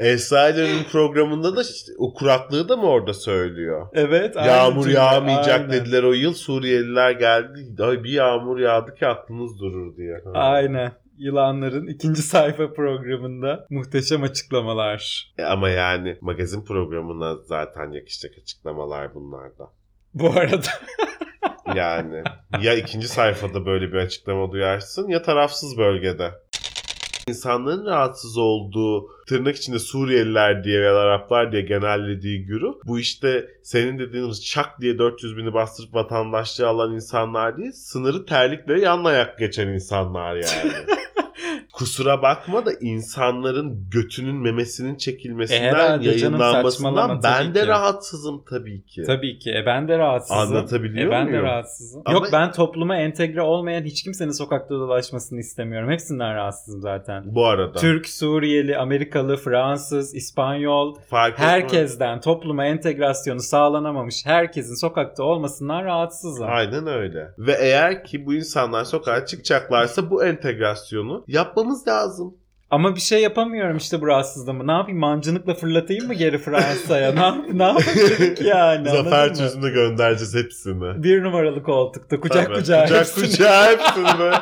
Esra Elönü'nün programında da işte o kuraklığı da mı orada söylüyor? evet. Yağmur cümle, yağmayacak aynen. dediler o yıl. Suriyeliler geldi. Bir yağmur yağdı ki aklınız durur diye. Ha. Aynen. Yılanların ikinci sayfa programında muhteşem açıklamalar. E ama yani magazin programına zaten yakışacak açıklamalar bunlarda. Bu arada Yani ya ikinci sayfada böyle bir açıklama duyarsın ya tarafsız bölgede. İnsanların rahatsız olduğu tırnak içinde Suriyeliler diye veya Araplar diye genellediği güruh bu işte senin dediğiniz çak diye 400 bini bastırıp vatandaşlığı alan insanlar değil sınırı terlikle yan ayak geçen insanlar yani. Kusura bakma da insanların götünün memesinin E çekilmesinden herhalde yayınlanmasından ben de ki. rahatsızım tabii ki. tabii ki e ben de rahatsızım. Anlatabiliyor e ben de muyum? rahatsızım. Ama- Yok ben topluma entegre olmayan hiç kimsenin sokakta dolaşmasını istemiyorum. Hepsinden rahatsızım zaten. Bu arada. Türk, Suriyeli, Amerikalı, Fransız, İspanyol Fark herkesten topluma entegrasyonu sağlanamamış herkesin sokakta olmasından rahatsızım. Aynen öyle. Ve eğer ki bu insanlar sokağa çıkacaklarsa bu entegrasyonu yapmamız lazım. Ama bir şey yapamıyorum işte bu rahatsızlığımı. Ne yapayım mancınıkla fırlatayım mı geri Fransa'ya? ne, yap ne yapayım ki yani? Zafer? Tüzü'ne göndereceğiz hepsini. Bir numaralı koltukta kucak Tabii. kucağa Kucak hepsini. kucağa hepsini böyle.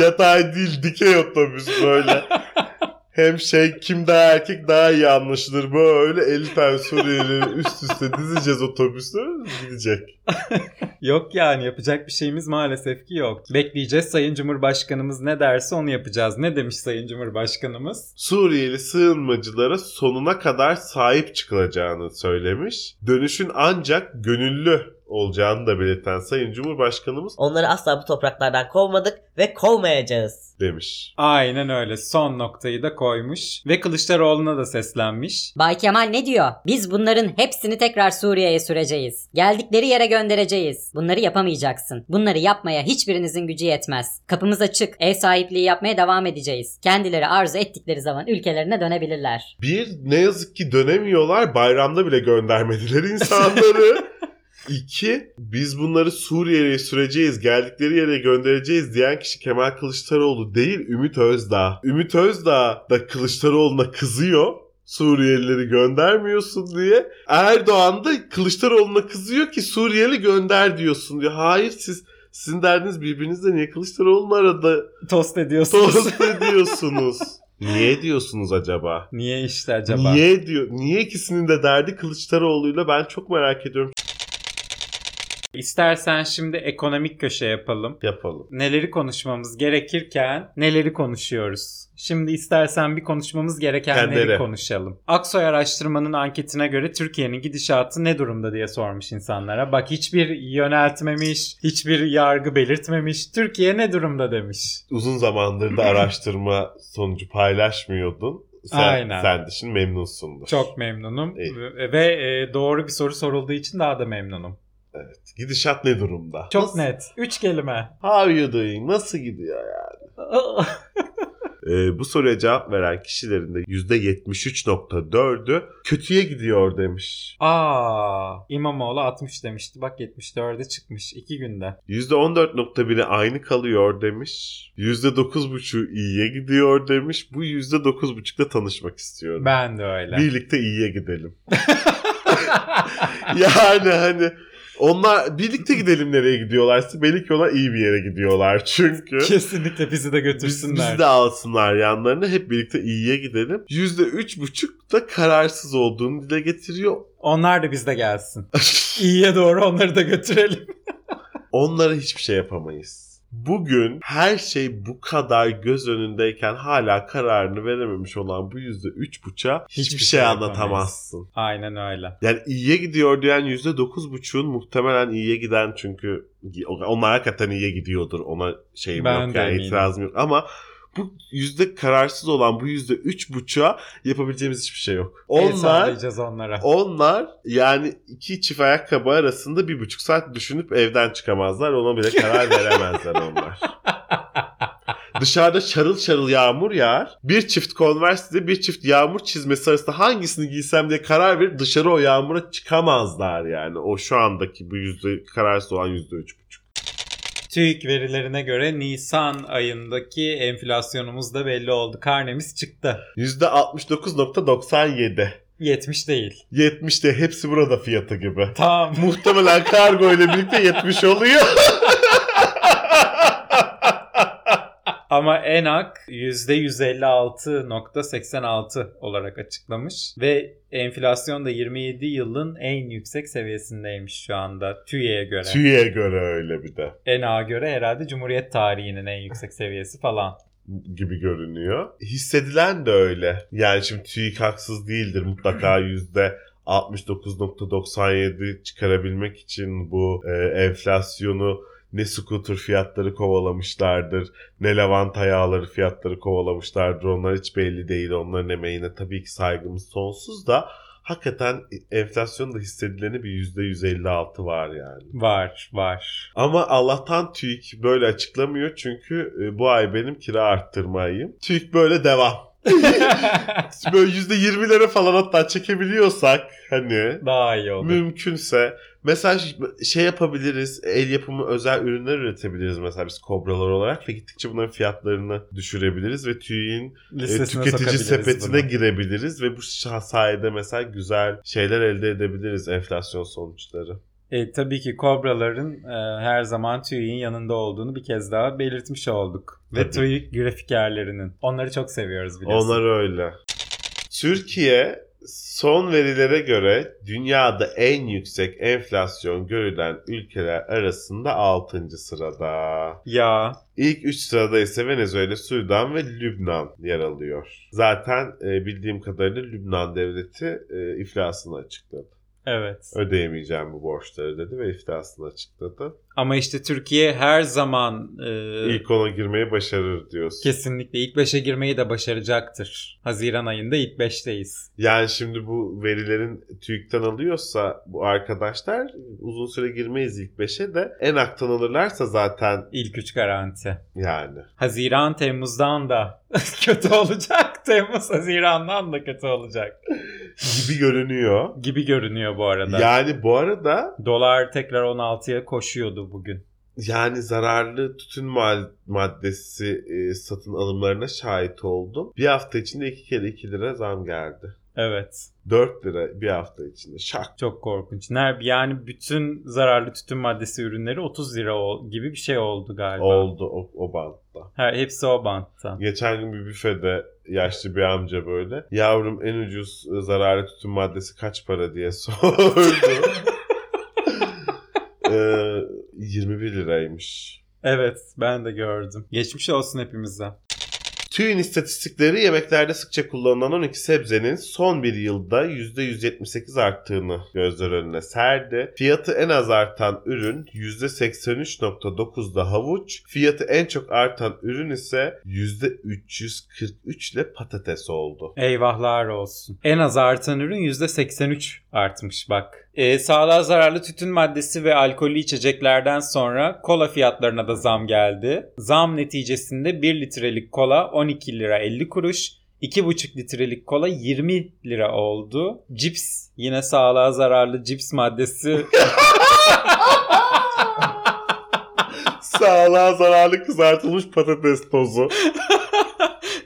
Yatay değil dikey otobüs böyle. Hem şey kim daha erkek daha iyi anlaşılır böyle 50 tane Suriyeli üst üste dizeceğiz otobüsü gidecek. Yok yani yapacak bir şeyimiz maalesef ki yok. Bekleyeceğiz Sayın Cumhurbaşkanımız ne derse onu yapacağız. Ne demiş Sayın Cumhurbaşkanımız? Suriyeli sığınmacılara sonuna kadar sahip çıkılacağını söylemiş. Dönüşün ancak gönüllü olacağını da belirten Sayın Cumhurbaşkanımız Onları asla bu topraklardan kovmadık ve kovmayacağız. demiş. Aynen öyle son noktayı da koymuş ve Kılıçdaroğlu'na da seslenmiş. Bay Kemal ne diyor? Biz bunların hepsini tekrar Suriye'ye süreceğiz. Geldikleri yere göndereceğiz. Bunları yapamayacaksın. Bunları yapmaya hiçbirinizin gücü yetmez. Kapımız açık. Ev sahipliği yapmaya devam edeceğiz. Kendileri arzu ettikleri zaman ülkelerine dönebilirler. Bir ne yazık ki dönemiyorlar bayramda bile göndermediler insanları. İki, biz bunları Suriye'ye süreceğiz, geldikleri yere göndereceğiz diyen kişi Kemal Kılıçdaroğlu değil, Ümit Özdağ. Ümit Özdağ da Kılıçdaroğlu'na kızıyor. Suriyelileri göndermiyorsun diye. Erdoğan da Kılıçdaroğlu'na kızıyor ki Suriyeli gönder diyorsun diyor. Hayır siz sizin derdiniz birbirinizle niye Kılıçdaroğlu'nu arada Tost ediyorsunuz. tost ediyorsunuz? Niye diyorsunuz acaba? Niye işte acaba? Niye diyor? Niye ikisinin de derdi Kılıçdaroğlu'yla ben çok merak ediyorum. İstersen şimdi ekonomik köşe yapalım. Yapalım. Neleri konuşmamız gerekirken neleri konuşuyoruz? Şimdi istersen bir konuşmamız gerekenleri Kendileri. konuşalım. Aksoy araştırmanın anketine göre Türkiye'nin gidişatı ne durumda diye sormuş insanlara. Bak hiçbir yöneltmemiş, hiçbir yargı belirtmemiş. Türkiye ne durumda demiş. Uzun zamandır da araştırma sonucu paylaşmıyordun. Sen, Aynen. sen de şimdi memnunsundur. Çok memnunum İyi. ve ve, e, doğru bir soru sorulduğu için daha da memnunum. Evet. Gidişat ne durumda? Çok Nasıl- net. Üç kelime. How you doing? Nasıl gidiyor yani? Ee, bu soruya cevap veren kişilerin de %73.4'ü kötüye gidiyor demiş. Aa, İmamoğlu 60 demişti. Bak 74'e çıkmış 2 günde. %14.1'i aynı kalıyor demiş. %9.5'u iyiye gidiyor demiş. Bu %9.5'la tanışmak istiyorum. Ben de öyle. Birlikte iyiye gidelim. yani hani onlar birlikte gidelim nereye gidiyorlarsa belki ona iyi bir yere gidiyorlar çünkü. Kesinlikle bizi de götürsünler. bizi de alsınlar yanlarına hep birlikte iyiye gidelim. %3.5 da kararsız olduğunu dile getiriyor. Onlar da bizde gelsin. İyiye doğru onları da götürelim. Onlara hiçbir şey yapamayız. Bugün her şey bu kadar göz önündeyken hala kararını verememiş olan bu %3.5'a hiçbir, Hiçbir şey, şey yapamayız. anlatamazsın. Aynen öyle. Yani iyiye gidiyor diyen %9.5'un muhtemelen iyiye giden çünkü onlar hakikaten iyiye gidiyordur. Ona şeyim Ben yok yani eminim. itirazım yok ama bu yüzde kararsız olan bu yüzde üç buçuğa yapabileceğimiz hiçbir şey yok. Onlar onlara. onlar yani iki çift ayakkabı arasında bir buçuk saat düşünüp evden çıkamazlar. Ona bile karar veremezler onlar. Dışarıda şarıl şarıl yağmur yağar. Bir çift Converse'de bir çift yağmur çizmesi arasında hangisini giysem diye karar verir. Dışarı o yağmura çıkamazlar yani. O şu andaki bu yüzde kararsız olan yüzde üç. TÜİK verilerine göre Nisan ayındaki enflasyonumuz da belli oldu. Karnemiz çıktı. Yüzde 69.97. 70 değil. 70 de hepsi burada fiyatı gibi. Tamam. Muhtemelen kargo ile birlikte 70 oluyor. Ama ENAK %156.86 olarak açıklamış ve enflasyon da 27 yılın en yüksek seviyesindeymiş şu anda TÜİ'ye göre. TÜİ'ye göre öyle bir de ENAK'a göre herhalde Cumhuriyet tarihinin en yüksek seviyesi falan. gibi görünüyor. Hissedilen de öyle. Yani şimdi TÜİK haksız değildir. Mutlaka yüzde 69.97 çıkarabilmek için bu e, enflasyonu ne scooter fiyatları kovalamışlardır, ne lavanta yağları fiyatları kovalamışlardır. Onlar hiç belli değil. Onların emeğine tabii ki saygımız sonsuz da hakikaten enflasyonda hissedileni bir %156 var yani. Var, var. Ama Allah'tan TÜİK böyle açıklamıyor çünkü e, bu ay benim kira arttırma ayım. TÜİK böyle devam. Böyle %20'lere falan hatta çekebiliyorsak hani Daha iyi olur. mümkünse mesela şey yapabiliriz el yapımı özel ürünler üretebiliriz mesela biz kobralar olarak ve gittikçe bunların fiyatlarını düşürebiliriz ve TÜİK'in e, tüketici sepetine bunu. girebiliriz ve bu sayede mesela güzel şeyler elde edebiliriz enflasyon sonuçları. E, tabii ki kobraların e, her zaman TÜİK'in yanında olduğunu bir kez daha belirtmiş olduk. Ve. TÜİK grafikerlerinin. Onları çok seviyoruz biliyorsun. Onlar öyle. Türkiye son verilere göre dünyada en yüksek enflasyon görülen ülkeler arasında 6. sırada. Ya İlk 3 sırada ise Venezuela, Sudan ve Lübnan yer alıyor. Zaten e, bildiğim kadarıyla Lübnan devleti e, iflasını açıkladı. Evet. Ödeyemeyeceğim bu borçları dedi ve iflasını açıkladı. Ama işte Türkiye her zaman e, İlk ona girmeyi başarır diyorsun. kesinlikle ilk 5'e girmeyi de başaracaktır. Haziran ayında ilk 5'teyiz. Yani şimdi bu verilerin TÜİK'ten alıyorsa bu arkadaşlar uzun süre girmeyiz ilk 5'e de en aktan alırlarsa zaten İlk 3 garanti. yani. Haziran Temmuz'dan da kötü olacak. Temmuz Haziran'dan da kötü olacak. Gibi görünüyor. Gibi görünüyor bu arada. Yani bu arada Dolar tekrar 16'ya koşuyordu bugün. yani zararlı tütün mal- maddesi e, satın alımlarına şahit oldum. Bir hafta içinde iki kere 2 lira zam geldi. Evet. 4 lira bir hafta içinde şak. Çok korkunç. Yani bütün zararlı tütün maddesi ürünleri 30 lira gibi bir şey oldu galiba. Oldu o, o bantta. Her, hepsi o bantta. Geçen gün bir büfede yaşlı bir amca böyle yavrum en ucuz e, zararlı tütün maddesi kaç para diye sordu. Ee, 21 liraymış. Evet ben de gördüm. Geçmiş olsun hepimize. TÜİ'nin istatistikleri yemeklerde sıkça kullanılan 12 sebzenin son bir yılda %178 arttığını gözler önüne serdi. Fiyatı en az artan ürün %83.9'da havuç, fiyatı en çok artan ürün ise %343 ile patates oldu. Eyvahlar olsun. En az artan ürün %83 artmış bak. Ee, sağlığa zararlı tütün maddesi ve alkollü içeceklerden sonra kola fiyatlarına da zam geldi. Zam neticesinde 1 litrelik kola 12 lira 50 kuruş, 2,5 litrelik kola 20 lira oldu. Cips yine sağlığa zararlı cips maddesi Sağlığa zararlı kızartılmış patates tozu.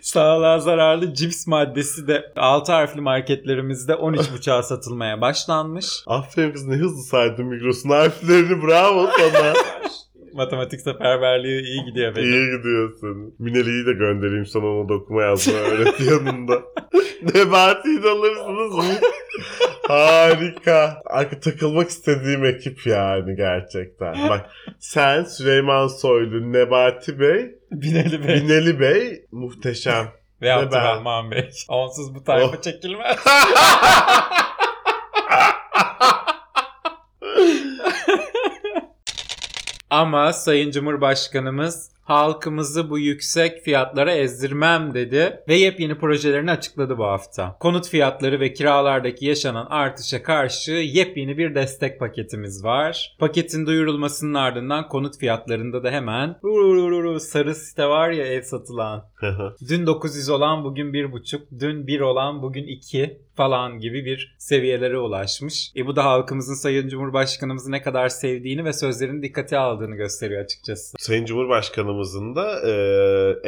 Sağlığa zararlı cips maddesi de 6 harfli marketlerimizde 13,5'a satılmaya başlanmış. Aferin kız ne hızlı saydın Migros'un harflerini bravo sana. Matematik seferberliği iyi gidiyor benim. İyi gidiyorsun. Mineli'yi de göndereyim sana onu da okuma yazma öğret yanında. Nebati'yi de alırsınız? Harika. Arka takılmak istediğim ekip yani gerçekten. Bak sen Süleyman Soylu, Nebati Bey, Binali Bey Bineli Bey muhteşem. ve. Abdurrahman Bey. Onsuz bu tayfa Oh. çekilmez. Ama Sayın Cumhurbaşkanımız halkımızı bu yüksek fiyatlara ezdirmem dedi ve yepyeni projelerini açıkladı bu hafta. Konut fiyatları ve kiralardaki yaşanan artışa karşı yepyeni bir destek paketimiz var. Paketin duyurulmasının ardından konut fiyatlarında da hemen sarı site var ya ev satılan. Dün 900 olan bugün 1,5, dün 1 olan bugün 2 falan gibi bir seviyelere ulaşmış. E bu da halkımızın Sayın Cumhurbaşkanımızı ne kadar sevdiğini ve sözlerini dikkate aldığını gösteriyor açıkçası. Sayın Cumhurbaşkanımızın da e,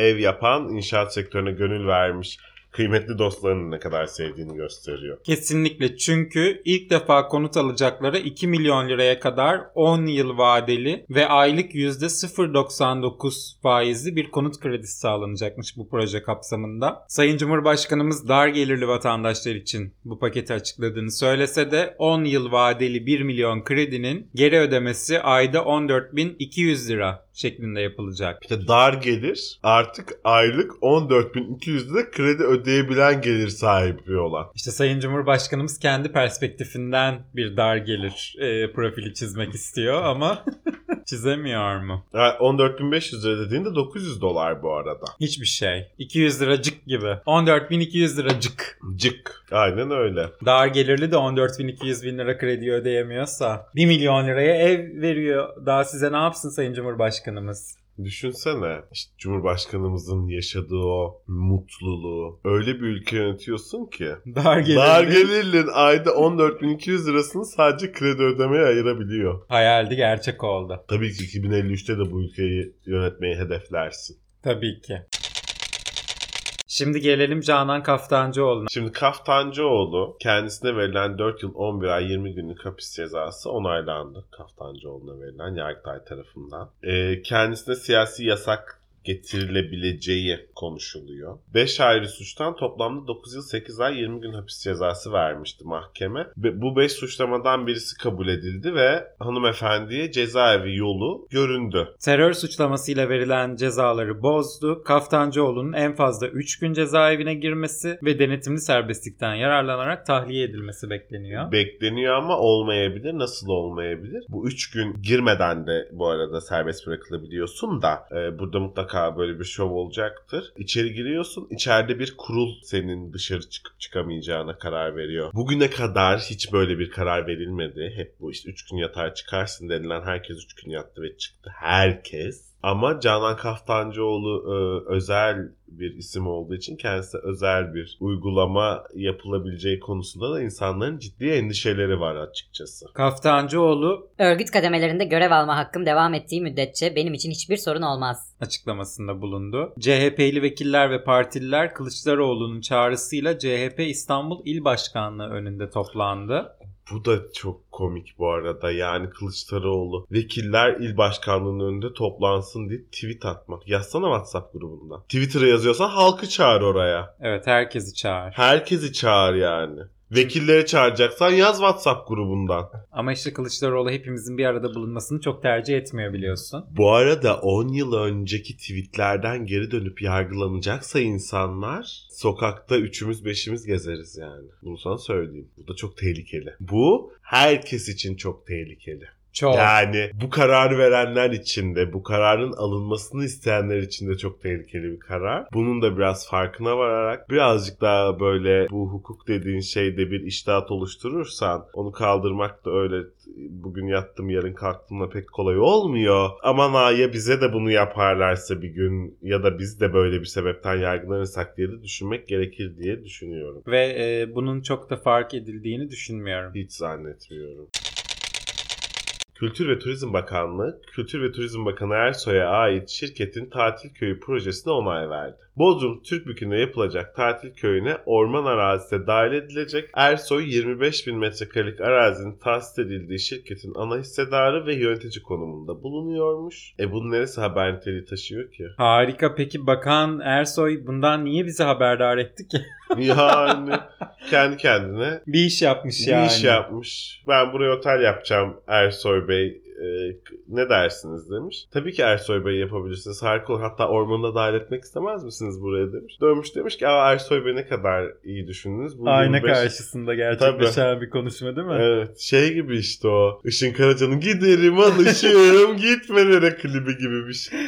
ev yapan, inşaat sektörüne gönül vermiş kıymetli dostlarını ne kadar sevdiğini gösteriyor. Kesinlikle çünkü ilk defa konut alacaklara 2 milyon liraya kadar 10 yıl vadeli ve aylık %0.99 faizli bir konut kredisi sağlanacakmış bu proje kapsamında. Sayın Cumhurbaşkanımız dar gelirli vatandaşlar için bu paketi açıkladığını söylese de 10 yıl vadeli 1 milyon kredinin geri ödemesi ayda 14.200 lira şeklinde yapılacak. İşte dar gelir artık aylık 14.200 lira kredi ödeyebilen gelir sahibi olan. İşte Sayın Cumhurbaşkanımız kendi perspektifinden bir dar gelir e, profili çizmek istiyor ama çizemiyor mu? Yani 14.500 lira dediğinde 900 dolar bu arada. Hiçbir şey. 200 liracık gibi. 14.200 liracık. Cık. Aynen öyle. Dar gelirli de 14.200 bin lira kredi ödeyemiyorsa 1 milyon liraya ev veriyor. Daha size ne yapsın Sayın Cumhurbaşkanımız? Düşünsene işte Cumhurbaşkanımızın yaşadığı o mutluluğu. Öyle bir ülke yönetiyorsun ki. Dar gelirli. Dar gelirlin ayda 14.200 lirasını sadece kredi ödemeye ayırabiliyor. Hayaldi gerçek oldu. Tabii ki 2053'te de bu ülkeyi yönetmeyi hedeflersin. Tabii ki. Şimdi gelelim Canan Kaftancıoğlu'na. Şimdi Kaftancıoğlu kendisine verilen 4 yıl 11 ay 20 günlük hapis cezası onaylandı. Kaftancıoğlu'na verilen Yargıtay tarafından. Ee, kendisine siyasi yasak getirilebileceği konuşuluyor. 5 ayrı suçtan toplamda 9 yıl 8 ay 20 gün hapis cezası vermişti mahkeme. Bu 5 suçlamadan birisi kabul edildi ve hanımefendiye cezaevi yolu göründü. Terör suçlamasıyla verilen cezaları bozdu. Kaftancıoğlu'nun en fazla 3 gün cezaevine girmesi ve denetimli serbestlikten yararlanarak tahliye edilmesi bekleniyor. Bekleniyor ama olmayabilir. Nasıl olmayabilir? Bu 3 gün girmeden de bu arada serbest bırakılabiliyorsun da e, burada mutlaka böyle bir şov olacaktır. İçeri giriyorsun. içeride bir kurul senin dışarı çıkıp çıkamayacağına karar veriyor. Bugüne kadar hiç böyle bir karar verilmedi. Hep bu işte 3 gün yatar çıkarsın denilen herkes 3 gün yattı ve çıktı. Herkes. Ama Canan Kaftancıoğlu e, özel bir isim olduğu için kendisi özel bir uygulama yapılabileceği konusunda da insanların ciddi endişeleri var açıkçası. Kaftancıoğlu Örgüt kademelerinde görev alma hakkım devam ettiği müddetçe benim için hiçbir sorun olmaz. açıklamasında bulundu. CHP'li vekiller ve partililer Kılıçdaroğlu'nun çağrısıyla CHP İstanbul İl Başkanlığı önünde toplandı. Bu da çok komik bu arada. Yani Kılıçdaroğlu vekiller il başkanlığının önünde toplansın diye tweet atmak. Yazsana WhatsApp grubunda. Twitter'a yazıyorsan halkı çağır oraya. Evet herkesi çağır. Herkesi çağır yani. Vekilleri çağıracaksan yaz WhatsApp grubundan. Ama işte Kılıçdaroğlu hepimizin bir arada bulunmasını çok tercih etmiyor biliyorsun. Bu arada 10 yıl önceki tweetlerden geri dönüp yargılanacaksa insanlar sokakta üçümüz beşimiz gezeriz yani. Bunu sana söyleyeyim. Bu da çok tehlikeli. Bu herkes için çok tehlikeli. Çok. Yani bu kararı verenler için de bu kararın alınmasını isteyenler için de çok tehlikeli bir karar. Bunun da biraz farkına vararak birazcık daha böyle bu hukuk dediğin şeyde bir iştahat oluşturursan onu kaldırmak da öyle bugün yattım yarın kalktımla pek kolay olmuyor. Aman ha ya bize de bunu yaparlarsa bir gün ya da biz de böyle bir sebepten yargılanırsak diye de düşünmek gerekir diye düşünüyorum. Ve e, bunun çok da fark edildiğini düşünmüyorum. Hiç zannetmiyorum. Kültür ve Turizm Bakanlığı, Kültür ve Turizm Bakanı Ersoy'a ait şirketin tatil köyü projesine onay verdi. Bodrum Türkbükü'nde yapılacak tatil köyüne orman arazisi dahil edilecek. Ersoy 25 bin metrekarelik arazinin tahsis edildiği şirketin ana hissedarı ve yönetici konumunda bulunuyormuş. E bunun neresi haber niteliği taşıyor ki? Harika. Peki Bakan Ersoy bundan niye bizi haberdar etti ki? Yani kendi kendine bir iş yapmış bir yani. iş yapmış. Ben buraya otel yapacağım Ersoy Bey. E, ne dersiniz demiş. Tabii ki Ersoy Bey yapabilirsiniz. Harika olur. Hatta ormanına dahil etmek istemez misiniz buraya demiş. Dönmüş demiş ki Aa, Ersoy Bey ne kadar iyi düşündünüz. Bu Ayna 25 karşısında gerçekleşen bir konuşma değil mi? Evet. Şey gibi işte o. Işın Karaca'nın giderim alışırım gitmelere klibi gibi bir şey.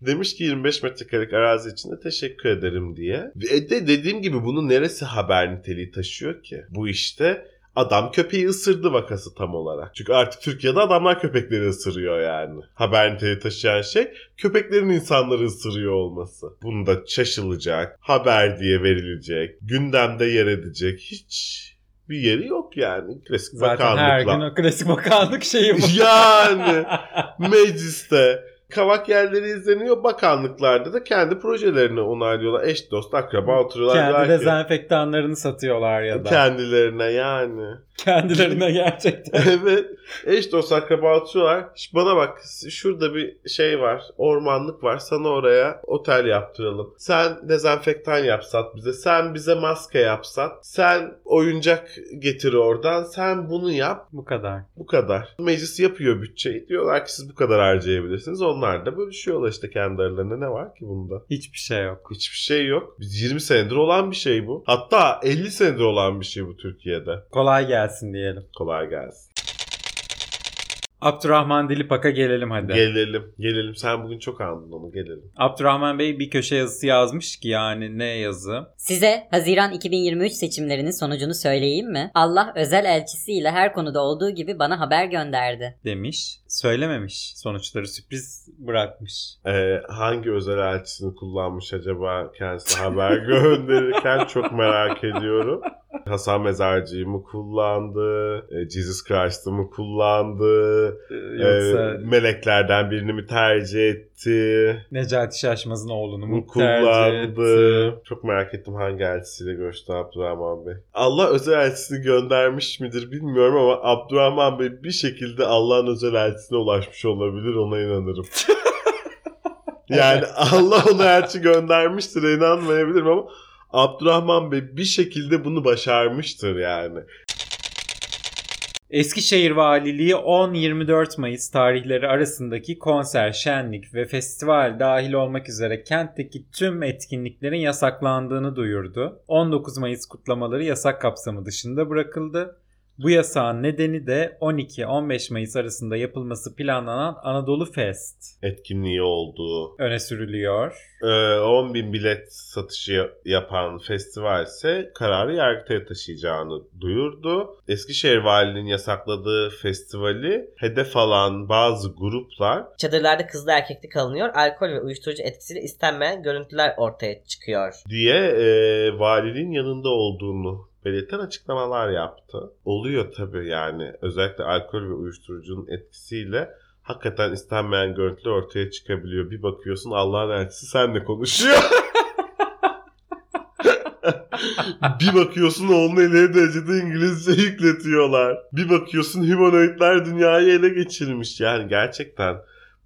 Demiş ki 25 metrekarelik arazi içinde teşekkür ederim diye. Ve de dediğim gibi bunun neresi haber niteliği taşıyor ki? Bu işte adam köpeği ısırdı vakası tam olarak. Çünkü artık Türkiye'de adamlar köpekleri ısırıyor yani. Haber niteliği taşıyan şey köpeklerin insanları ısırıyor olması. Bunda şaşılacak, haber diye verilecek, gündemde yer edecek hiç bir yeri yok yani. Klasik Zaten her bakanlıkla. gün o klasik bakanlık şeyi bu. Yani mecliste kavak yerleri izleniyor. Bakanlıklarda da kendi projelerini onaylıyorlar. Eş dost akraba oturuyorlar. Kendi dezenfektanlarını satıyorlar ya da. kendilerine yani. Kendilerine gerçekten. evet. Eş dost akraba oturuyorlar. Şş, Bana bak şurada bir şey var. Ormanlık var. Sana oraya otel yaptıralım. Sen dezenfektan yapsat bize. Sen bize maske yapsat. Sen oyuncak getir oradan. Sen bunu yap. Bu kadar. Bu kadar. Meclis yapıyor bütçeyi. Diyorlar ki siz bu kadar harcayabilirsiniz. Onlar da bölüşüyorlar işte kendi aralarında. Ne var ki bunda? Hiçbir şey yok. Hiçbir şey yok. Biz 20 senedir olan bir şey bu. Hatta 50 senedir olan bir şey bu Türkiye'de. Kolay gelsin diyelim. Kolay gelsin. Abdurrahman Dilipak'a gelelim hadi. Gelelim. Gelelim. Sen bugün çok andın onu. Gelelim. Abdurrahman Bey bir köşe yazısı yazmış ki yani ne yazı? Size Haziran 2023 seçimlerinin sonucunu söyleyeyim mi? Allah özel elçisiyle her konuda olduğu gibi bana haber gönderdi. demiş. Söylememiş. Sonuçları sürpriz bırakmış. Ee, hangi özel elçisini kullanmış acaba kendisine haber gönderirken çok merak ediyorum. Hasan Mezarcı'yı mı kullandı? E, Jesus Christ'ı mı kullandı? Ee, Yoksa meleklerden birini mi tercih etti? Necati Şaşmaz'ın oğlunu Mu kullandı? etti? Çok merak ettim hangi elçisiyle görüştü Abdurrahman Bey. Allah özel elçisini göndermiş midir bilmiyorum ama Abdurrahman Bey bir şekilde Allah'ın özel elçisine ulaşmış olabilir ona inanırım. yani Allah ona elçi göndermiştir inanmayabilirim ama Abdurrahman Bey bir şekilde bunu başarmıştır yani. Eskişehir Valiliği 10-24 Mayıs tarihleri arasındaki konser, şenlik ve festival dahil olmak üzere kentteki tüm etkinliklerin yasaklandığını duyurdu. 19 Mayıs kutlamaları yasak kapsamı dışında bırakıldı. Bu yasağın nedeni de 12-15 Mayıs arasında yapılması planlanan Anadolu Fest Etkinliği olduğu. öne sürülüyor. Ee, 10 bin bilet satışı yapan festival ise kararı Yargıtay'a taşıyacağını duyurdu. Eskişehir Valiliğinin yasakladığı festivali hedef alan bazı gruplar Çadırlarda kızlı erkekli kalınıyor. Alkol ve uyuşturucu etkisiyle istenmeyen görüntüler ortaya çıkıyor. diye e, valiliğin yanında olduğunu belirten açıklamalar yaptı. Oluyor tabii yani özellikle alkol ve uyuşturucunun etkisiyle hakikaten istenmeyen görüntüler ortaya çıkabiliyor. Bir bakıyorsun Allah'ın elçisi senle konuşuyor. bir bakıyorsun onun eli derecede İngilizce yükletiyorlar. Bir bakıyorsun humanoidler dünyayı ele geçirmiş. Yani gerçekten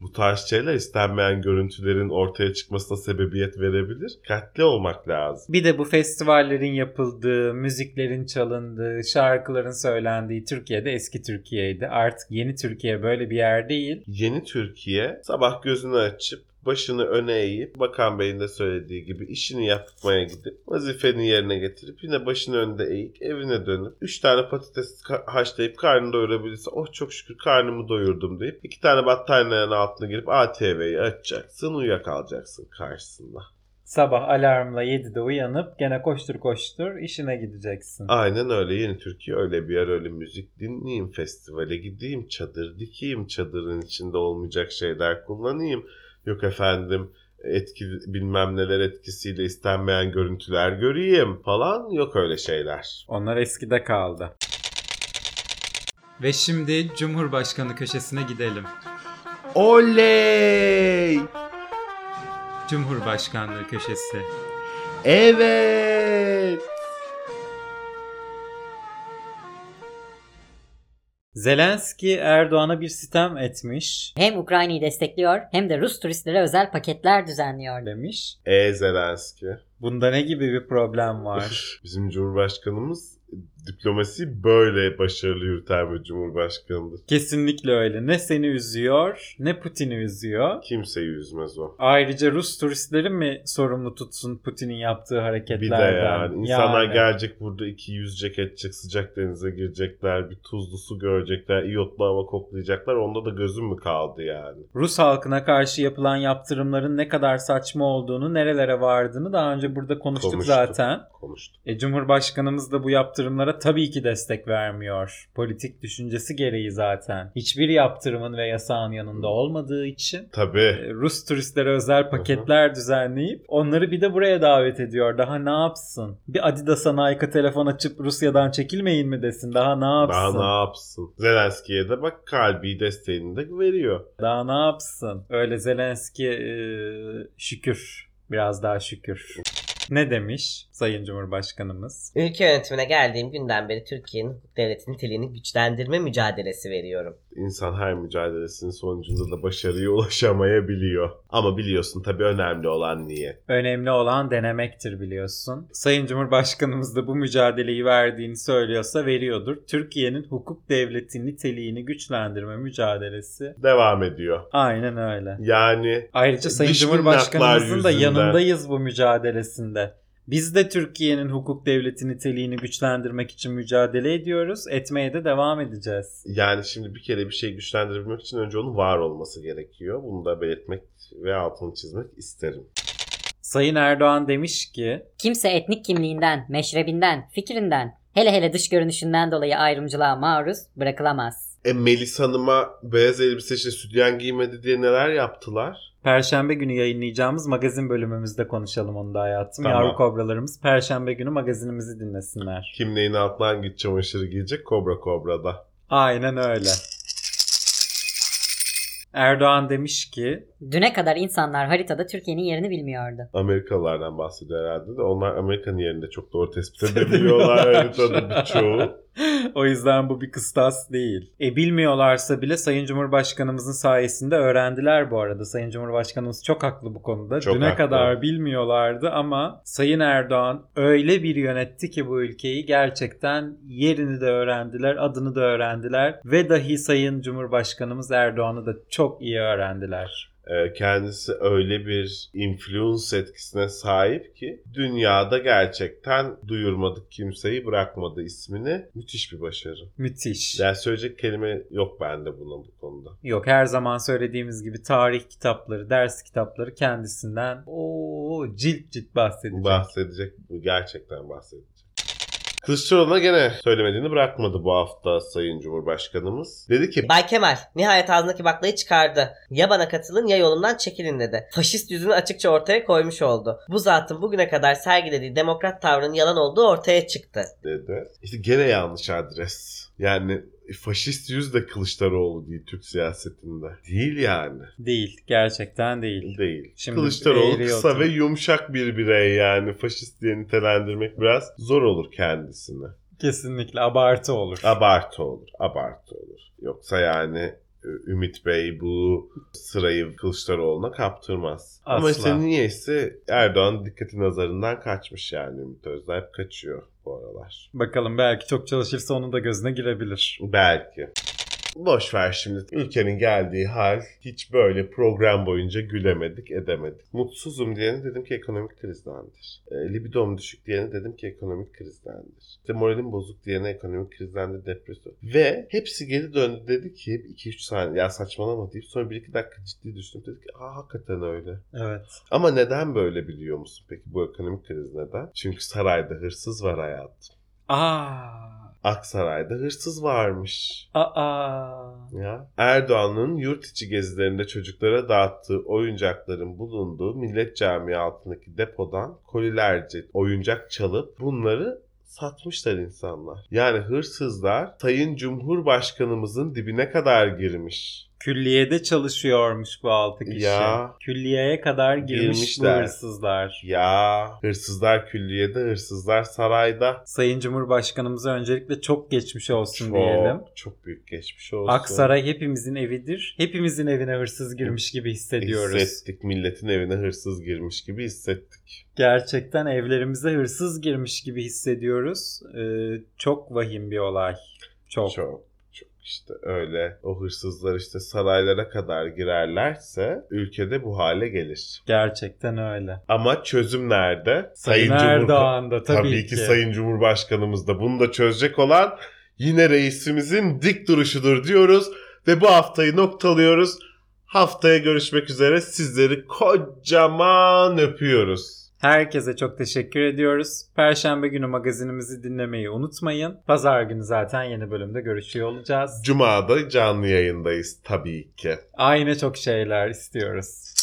Bu tarz şeyler istenmeyen görüntülerin ortaya çıkmasına sebebiyet verebilir. Dikkatli olmak lazım. Bir de bu festivallerin yapıldığı, müziklerin çalındığı, şarkıların söylendiği Türkiye'de eski Türkiye'ydi. Artık yeni Türkiye böyle bir yer değil. Yeni Türkiye sabah gözünü açıp başını öne eğip Bakan Bey'in de söylediği gibi işini yapmaya gidip vazifeni yerine getirip yine başını önde eğik evine dönüp 3 tane patates haşlayıp karnını doyurabilirse oh çok şükür karnımı doyurdum deyip 2 tane battaniyenin altına girip ATV'yi açacaksın uyuyakalacaksın karşısında. Sabah alarmla 7'de uyanıp gene koştur koştur işine gideceksin. Aynen öyle yeni Türkiye öyle bir yer öyle müzik dinleyeyim festivale gideyim çadır dikeyim çadırın içinde olmayacak şeyler kullanayım yok efendim etki bilmem neler etkisiyle istenmeyen görüntüler göreyim falan yok öyle şeyler. Onlar eskide kaldı. Ve şimdi Cumhurbaşkanı köşesine gidelim. Oley! Cumhurbaşkanlığı köşesi. Evet! Zelenski Erdoğan'a bir sitem etmiş Hem Ukrayna'yı destekliyor hem de Rus turistlere özel paketler düzenliyor. demiş. E Zelenski. Bunda ne gibi bir problem var? Bizim Cumhurbaşkanımız diplomasi böyle başarılı yürüten bir Cumhurbaşkanıdır. Kesinlikle öyle. Ne seni üzüyor ne Putin'i üzüyor. Kimseyi üzmez o. Ayrıca Rus turistleri mi sorumlu tutsun Putin'in yaptığı Bir hareketlerden? de yani insanlar Yani. gelecek burada iki yüzecek edecek sıcak denize girecekler bir tuzlu su görecekler iyotlu hava koklayacaklar onda da gözüm mü kaldı yani. Rus halkına karşı yapılan yaptırımların ne kadar saçma olduğunu, nerelere vardığını daha önce burada konuştuk, Konuştuk. zaten. Konuştuk. E, Cumhurbaşkanımız da bu yaptırımlara tabii ki destek vermiyor. Politik düşüncesi gereği zaten. Hiçbir yaptırımın ve yasağın yanında olmadığı için Tabii. e, Rus turistlere özel paketler düzenleyip onları bir de buraya davet ediyor. Daha ne yapsın? Bir Adidas'a Nike telefon açıp Rusya'dan çekilmeyin mi desin? Daha ne yapsın? Daha ne yapsın? Zelenski'ye de bak kalbi desteğini de veriyor. Daha ne yapsın? Öyle Zelenski e, şükür. Biraz daha şükür. Ne demiş Sayın Cumhurbaşkanımız? Ülke yönetimine geldiğim günden beri Türkiye'nin hukuk devletinin niteliğini güçlendirme mücadelesi veriyorum. İnsan her mücadelesinin sonucunda da başarıya ulaşamayabiliyor. Ama biliyorsun tabii önemli olan niyet. Önemli olan denemektir biliyorsun. Sayın Cumhurbaşkanımız da bu mücadeleyi verdiğini söylüyorsa veriyordur. Türkiye'nin hukuk devleti niteliğini güçlendirme mücadelesi. Devam ediyor. Aynen öyle. Yani Ayrıca Sayın Cumhurbaşkanımızın da yüzünden. yanındayız bu mücadelesinde. Biz de Türkiye'nin hukuk devleti niteliğini güçlendirmek için mücadele ediyoruz. Etmeye de devam edeceğiz. yani şimdi bir kere bir şey güçlendirebilmek için önce onun var olması gerekiyor. Bunu da belirtmek ve altını çizmek isterim. Sayın Erdoğan demiş ki Kimse etnik kimliğinden, meşrebinden, fikrinden, hele hele dış görünüşünden dolayı ayrımcılığa maruz bırakılamaz. E Melis Hanım'a beyaz elbise için sütyen giymedi diye neler yaptılar? Perşembe günü yayınlayacağımız magazin bölümümüzde konuşalım onu da hayatım. Tamam. Yavru kobralarımız Perşembe günü magazinimizi dinlesinler. Kim neyin altına hangi çamaşırı giyecek? Kobra Kobra'da. Aynen öyle. Erdoğan demiş ki Düne kadar insanlar haritada Türkiye'nin yerini bilmiyordu. Amerikalılardan bahsediyor herhalde de. Onlar Amerika'nın yerinde çok doğru tespit edebiliyorlar haritada birçoğu. o yüzden bu bir kıstas değil. E bilmiyorlarsa bile Sayın Cumhurbaşkanımızın sayesinde öğrendiler bu arada. Sayın Cumhurbaşkanımız çok haklı bu konuda. Çok Düne haklı. kadar bilmiyorlardı ama Sayın Erdoğan öyle bir yönetti ki bu ülkeyi gerçekten yerini de öğrendiler, adını da öğrendiler ve dahi Sayın Cumhurbaşkanımız Erdoğan'ı da çok iyi öğrendiler. Ee, kendisi öyle bir influence etkisine sahip ki dünyada gerçekten duyurmadık kimseyi bırakmadı ismini. Müthiş bir başarı. Müthiş. Yani söyleyecek kelime yok bende buna bu konuda. Yok her zaman söylediğimiz gibi tarih kitapları, ders kitapları kendisinden o cilt cilt bahsedecek. Bahsedecek, bu gerçekten bahsedecek. Kılıçdaroğlu'na gene söylemediğini bırakmadı bu hafta Sayın Cumhurbaşkanımız. Dedi ki Bay Kemal nihayet ağzındaki baklayı çıkardı. Ya bana katılın ya yolumdan çekilin dedi. Faşist yüzünü açıkça ortaya koymuş oldu. Bu zatın bugüne kadar sergilediği demokrat tavrının yalan olduğu ortaya çıktı. dedi. İşte gene yanlış adres. Yani faşist yüz de Kılıçdaroğlu değil Türk siyasetinde. Değil yani. Değil. Gerçekten değil. Değil. Şimdi Kılıçdaroğlu kısa otur. ve yumuşak bir birey yani. Faşist diye nitelendirmek biraz zor olur kendisine. Kesinlikle abartı olur. Abartı olur. Abartı olur. Yoksa yani Ümit Bey bu sırayı Kılıçdaroğlu'na kaptırmaz. Ama Asla. işte niyeyse Erdoğan dikkati nazarından kaçmış yani Ümit Özdağ hep kaçıyor bu aralar. Bakalım belki çok çalışırsa onun da gözüne girebilir. Belki. Boş ver şimdi. Ülkenin geldiği hal hiç böyle program boyunca gülemedik, edemedik. Mutsuzum diyene dedim ki ekonomik krizdendir. E, libidom düşük diyene dedim ki ekonomik krizdendir. İşte moralim bozuk diyene ekonomik krizdendir, depresyon. Ve hepsi geri döndü dedi ki 2-3 saniye ya saçmalama deyip sonra 1-2 dakika ciddi düşündüm. Dedi ki aa hakikaten öyle. Evet. Ama neden böyle biliyor musun peki bu ekonomik kriz neden? Çünkü sarayda hırsız var hayatım. Aa. Aksaray'da hırsız varmış. Aa. Ya. Erdoğan'ın yurt içi gezilerinde çocuklara dağıttığı oyuncakların bulunduğu Millet Camii altındaki depodan kolilerce oyuncak çalıp bunları satmışlar insanlar. Yani hırsızlar Sayın Cumhurbaşkanımızın dibine kadar girmiş. Külliyede çalışıyormuş bu altı kişi. Ya. Külliyeye kadar girmiş Girmişler. bu hırsızlar. Ya hırsızlar külliyede, hırsızlar sarayda. Sayın Cumhurbaşkanımıza öncelikle çok geçmiş olsun diyelim. Çok, çok büyük geçmiş olsun. Aksaray hepimizin evidir. Hepimizin evine hırsız girmiş gibi hissediyoruz. Hissettik. Milletin evine hırsız girmiş gibi hissettik. Gerçekten evlerimize hırsız girmiş gibi hissediyoruz. Ee, çok vahim bir olay. Çok. Çok çok işte öyle. O hırsızlar işte saraylara kadar girerlerse ülkede bu hale gelir. Gerçekten öyle. Ama çözüm nerede? Sayın Cumhurba- Erdoğan da tabii, Tabii ki Sayın Cumhurbaşkanımız da bunu da çözecek olan yine reisimizin dik duruşudur diyoruz ve bu haftayı noktalıyoruz. Haftaya görüşmek üzere. Sizleri kocaman öpüyoruz. Herkese çok teşekkür ediyoruz. Perşembe günü magazinimizi dinlemeyi unutmayın. Pazar günü zaten yeni bölümde görüşüyor olacağız. Cuma'da canlı yayındayız tabii ki. Aynı çok şeyler istiyoruz.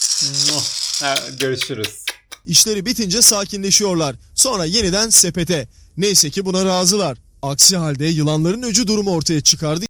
Görüşürüz. İşleri bitince sakinleşiyorlar. Sonra yeniden sepete. Neyse ki buna razılar. Aksi halde yılanların öcü durumu ortaya çıkardı.